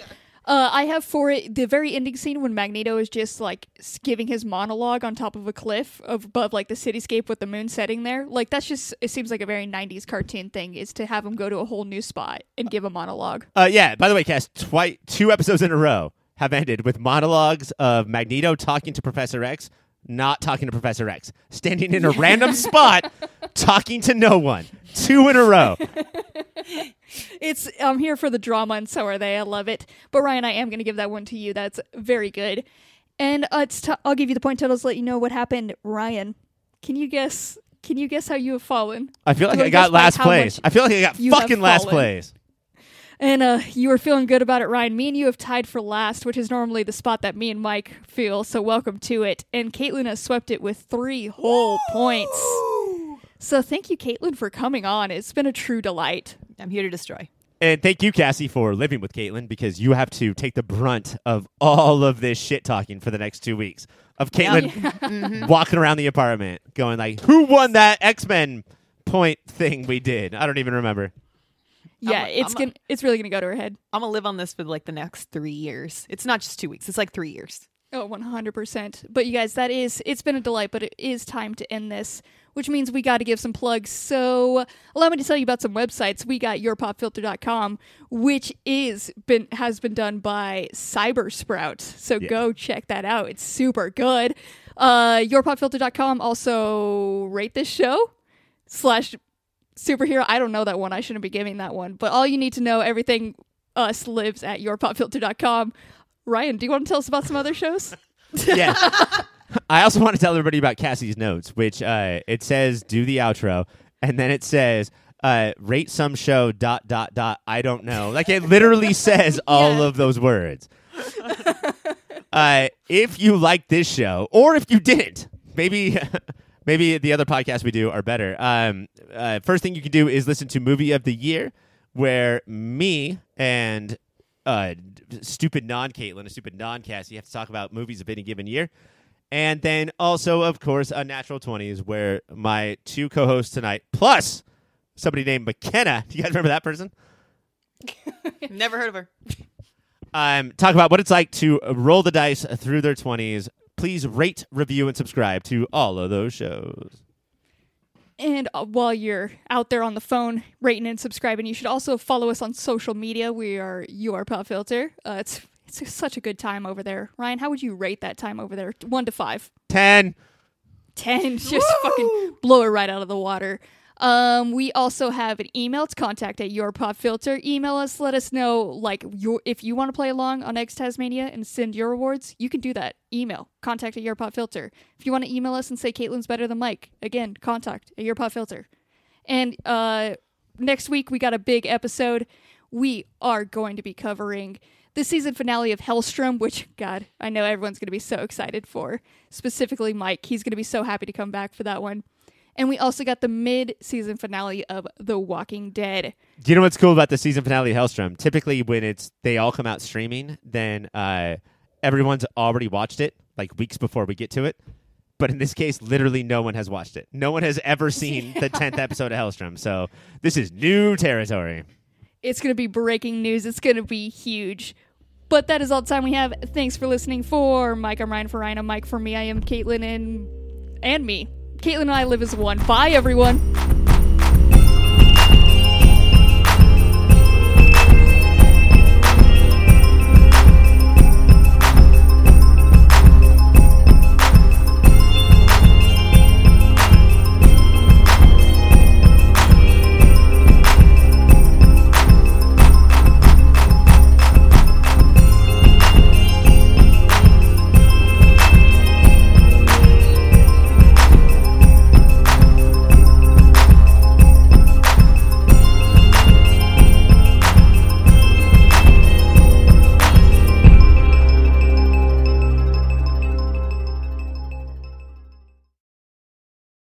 Uh, I have for it the very ending scene when Magneto is just like giving his monologue on top of a cliff of, above like the cityscape with the moon setting there. Like that's just it seems like a very '90s cartoon thing is to have him go to a whole new spot and give a monologue. Uh, yeah, by the way, Cass, twi- two episodes in a row have ended with monologues of Magneto talking to Professor X, not talking to Professor X, standing in a random spot, talking to no one. Two in a row. It's I'm here for the drama, and so are they. I love it. But Ryan, I am going to give that one to you. That's very good. And uh, it's t- I'll give you the point totals. Let you know what happened. Ryan, can you guess? Can you guess how you have fallen? I feel like I got last place. I feel like I got fucking last place. And uh, you were feeling good about it, Ryan. Me and you have tied for last, which is normally the spot that me and Mike feel. So welcome to it. And Katelynn has swept it with three whole points. So thank you, Katelynn, for coming on. It's been a true delight. I'm here to destroy. And thank you, Cassie, for living with Katelynn because you have to take the brunt of all of this shit talking for the next two weeks of Katelynn mm-hmm. walking around the apartment going like, "Who won that X Men point thing we did?" I don't even remember. Yeah, I'm a- it's I'm gonna, it's really gonna go to her head. I'm gonna live on this for like the next three years. It's not just two weeks. It's like three years. Oh, 100%. But you guys, that is, it's been a delight, but it is time to end this, which means we got to give some plugs. So allow me to tell you about some websites. We got yourpopfilter.com, which is been, has been done by Cybersprout. So Yeah. go check that out. It's super good. Uh, yourpopfilter.com also rate this show slash superhero. I don't know that one. I shouldn't be giving that one. But all you need to know, everything us lives at yourpopfilter.com. Ryan, do you want to tell us about some other shows? Yeah. I also want to tell everybody about Cassie's notes, which uh, it says do the outro, and then it says uh, rate some show dot dot dot. I don't know. Like it literally says all Yeah. of those words. uh, if you like this show, or if you didn't, maybe. Maybe the other podcasts we do are better. Um, uh, first thing you can do is listen to Movie of the Year, where me and uh, stupid non Katelynn, a stupid non Cassie, have to talk about movies of any given year. And then also, of course, Unnatural 20s, where my two co hosts tonight, plus somebody named McKenna, do you guys remember that person? Never heard of her. Um, talk about what it's like to roll the dice through their 20s. Please rate, review, and subscribe to all of those shows. And uh, while you're out there on the phone rating and subscribing, you should also follow us on social media. We are Your Pop Filter. Uh, it's it's such a good time over there. Ryan, how would you rate that time over there? One to five. 10. Ten. Just fucking blow it right out of the water. Um, we also have an email. It's contact at your pop filter. Email us. Let us know like your if you want to play along on X Tasmania and send your awards. You can do that. Email contact at your pop filter. If you want to email us and say Katelynn's better than Mike, again contact at your pop filter. And uh, next week we got a big episode. we are going to be covering the season finale of Helstrom, which, God, I know everyone's going to be so excited for. Specifically, Mike. He's going to be so happy to come back for that one. And we also got the mid season finale of The Walking Dead. Do you know what's cool about the season finale of Helstrom? Typically, when it's they all come out streaming, then uh, everyone's already watched it like weeks before we get to it. But in this case, literally no one has watched it. No one has ever seen the tenth episode of Helstrom. So this is new territory. It's going to be breaking news. It's going to be huge. But that is all the time we have. Thanks for listening. For Mike, I'm Ryan. For Ryan, I'm Mike. For me, I am Katelynn and and me. Katelynn and I live as one. Bye, everyone.